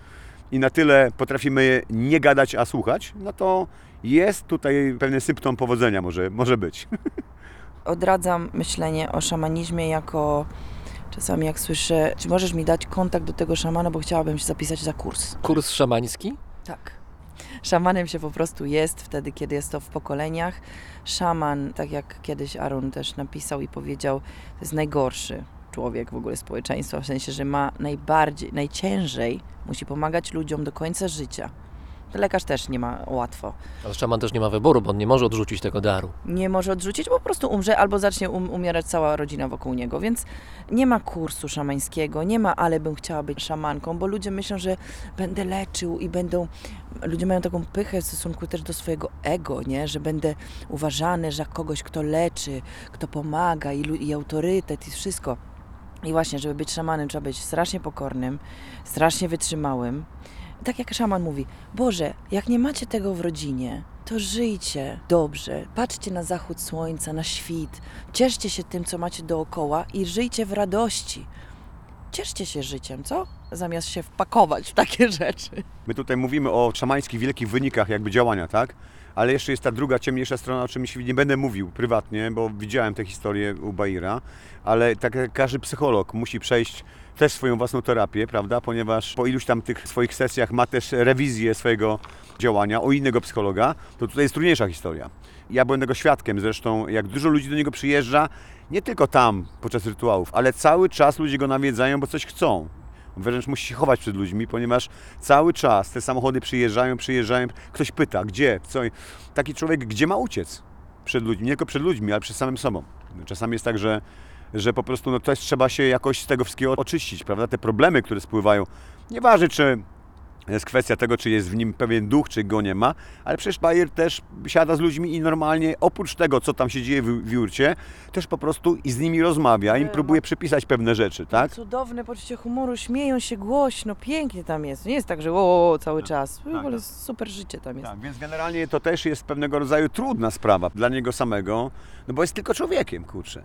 i na tyle potrafimy nie gadać, a słuchać, no to jest tutaj pewien symptom powodzenia może, może być. odradzam myślenie o szamanizmie jako czasami jak słyszę, czy możesz mi dać kontakt do tego szamana, bo chciałabym się zapisać za kurs. Kurs szamański? Tak. Szamanem się po prostu jest wtedy, kiedy jest to w pokoleniach. Szaman, tak jak kiedyś Aaron też napisał i powiedział, to jest najgorszy człowiek w ogóle społeczeństwa, w sensie, że ma najbardziej, najciężej, musi pomagać ludziom do końca życia. Lekarz też nie ma łatwo. Ale szaman też nie ma wyboru, bo on nie może odrzucić tego daru. Nie może odrzucić, po prostu umrze albo zacznie um, umierać cała rodzina wokół niego, więc nie ma kursu szamańskiego, nie ma, ale bym chciała być szamanką, bo ludzie myślą, że będę leczył i będą, ludzie mają taką pychę w stosunku też do swojego ego, nie, że będę uważany za kogoś, kto leczy, kto pomaga i, i autorytet i wszystko. I właśnie, żeby być szamanem, trzeba być strasznie pokornym, strasznie wytrzymałym. Tak jak szaman mówi, Boże, jak nie macie tego w rodzinie, to żyjcie dobrze, patrzcie na zachód słońca, na świt, cieszcie się tym, co macie dookoła i żyjcie w radości. Cieszcie się życiem, co? Zamiast się wpakować w takie rzeczy. My tutaj mówimy o szamańskich wielkich wynikach jakby działania, tak? Ale jeszcze jest ta druga, ciemniejsza strona, o czym nie będę mówił prywatnie, bo widziałem tę historię u Baira, ale tak jak każdy psycholog musi przejść też swoją własną terapię, prawda? Ponieważ po iluś tam tych swoich sesjach ma też rewizję swojego działania u innego psychologa, to tutaj jest trudniejsza historia. Ja byłem tego świadkiem zresztą, jak dużo ludzi do niego przyjeżdża, nie tylko tam podczas rytuałów, ale cały czas ludzie go nawiedzają, bo coś chcą. Wręcz musi się chować przed ludźmi, ponieważ cały czas te samochody przyjeżdżają, przyjeżdżają, ktoś pyta, gdzie, co. Taki człowiek, gdzie ma uciec przed ludźmi, nie tylko przed ludźmi, ale przed samym sobą. Czasami jest tak, że, że po prostu no, coś trzeba się jakoś z tego wszystkiego oczyścić, prawda? Te problemy, które spływają, nieważne czy jest kwestia tego, czy jest w nim pewien duch, czy go nie ma, ale przecież Bayer też siada z ludźmi i normalnie, oprócz tego, co tam się dzieje w, w jurcie, też po prostu i z nimi rozmawia, im Nie, próbuje przypisać pewne rzeczy, tak? Cudowne poczucie humoru, śmieją się głośno, pięknie tam jest. Nie jest tak, że o, o cały czas. W ogóle tak. super życie tam jest. Tak, więc generalnie to też jest pewnego rodzaju trudna sprawa dla niego samego, no bo jest tylko człowiekiem, kurczę.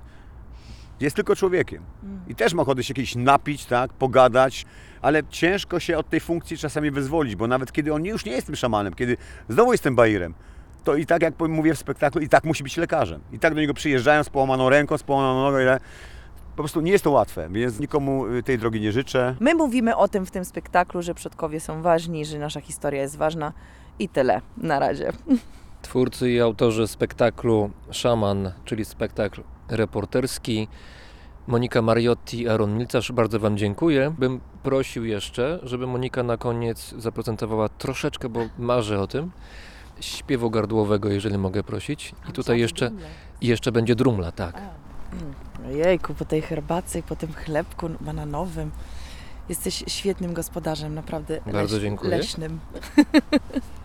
Jest tylko człowiekiem. I też ma ochotę się kiedyś napić, tak, pogadać, ale ciężko się od tej funkcji czasami wyzwolić, bo nawet kiedy on już nie jest tym szamanem, kiedy znowu jest tym bajerem, to i tak jak mówię w spektaklu, i tak musi być lekarzem. I tak do niego przyjeżdżają z połamaną ręką, z połamaną nogą, ile- po prostu nie jest to łatwe, więc nikomu y, tej drogi nie życzę. My mówimy o tym w tym spektaklu, że przodkowie są ważni, że nasza historia jest ważna i tyle na razie. Twórcy i autorzy spektaklu Szaman, czyli spektakl reporterski. Monika Mariotti i Aaron Milcarz, bardzo Wam dziękuję. Bym prosił jeszcze, żeby Monika na koniec zaprezentowała troszeczkę, bo marzę o tym, śpiewu gardłowego, jeżeli mogę prosić. I tutaj jeszcze, jeszcze będzie drumla, tak. Ojejku, po tej herbacie, po tym chlebku bananowym. Jesteś świetnym gospodarzem, naprawdę Bardzo dziękuję. leśnym.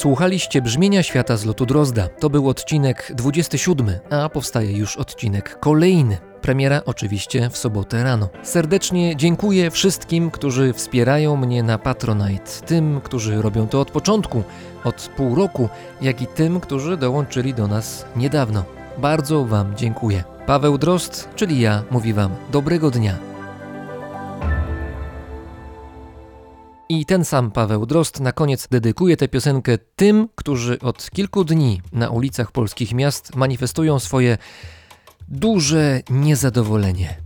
Słuchaliście brzmienia świata z lotu Drozda. To był odcinek 27, a powstaje już odcinek kolejny. Premiera oczywiście w sobotę rano. Serdecznie dziękuję wszystkim, którzy wspierają mnie na Patronite. Tym, którzy robią to od początku, od pół roku, jak i tym, którzy dołączyli do nas niedawno. Bardzo Wam dziękuję. Paweł Drozd, czyli ja, mówi Wam dobrego dnia. I ten sam Paweł Drozd na koniec dedykuje tę piosenkę tym, którzy od kilku dni na ulicach polskich miast manifestują swoje duże niezadowolenie.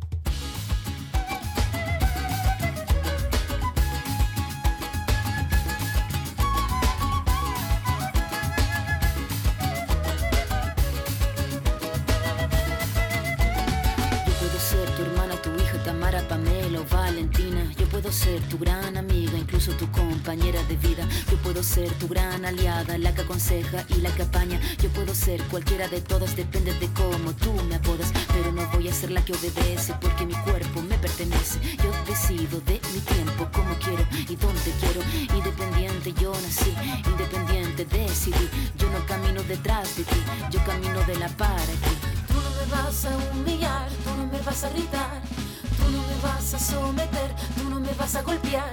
Puedo ser tu gran aliada, la que aconseja y la que apaña. Yo puedo ser cualquiera de todas, depende de cómo tú me apodas. Pero no voy a ser la que obedece porque mi cuerpo me pertenece. Yo decido de mi tiempo, como quiero y dónde quiero. Independiente yo nací, independiente decidí. Yo no camino detrás de ti, yo camino de la para ti. Tú no me vas a humillar, tú no me vas a gritar, tú no me vas a someter, tú no me vas a golpear,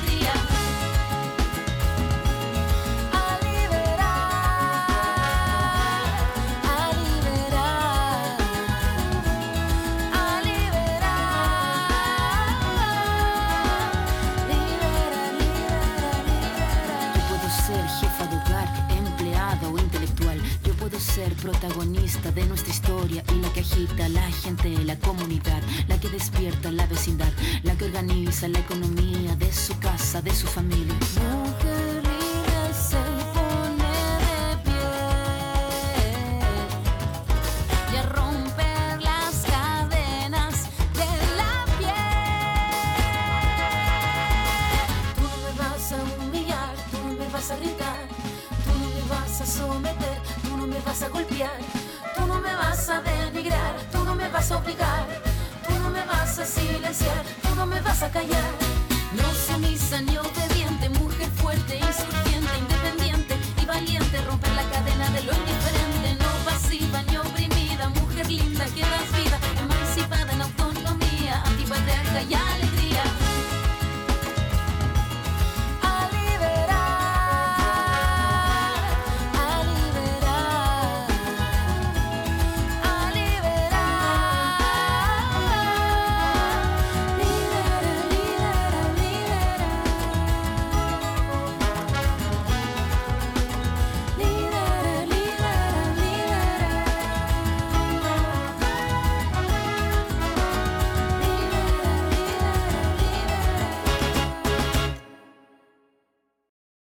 protagonista de nuestra historia y la que agita la gente, la comunidad, la que despierta la vecindad, la que organiza la economía de su casa, de su familia.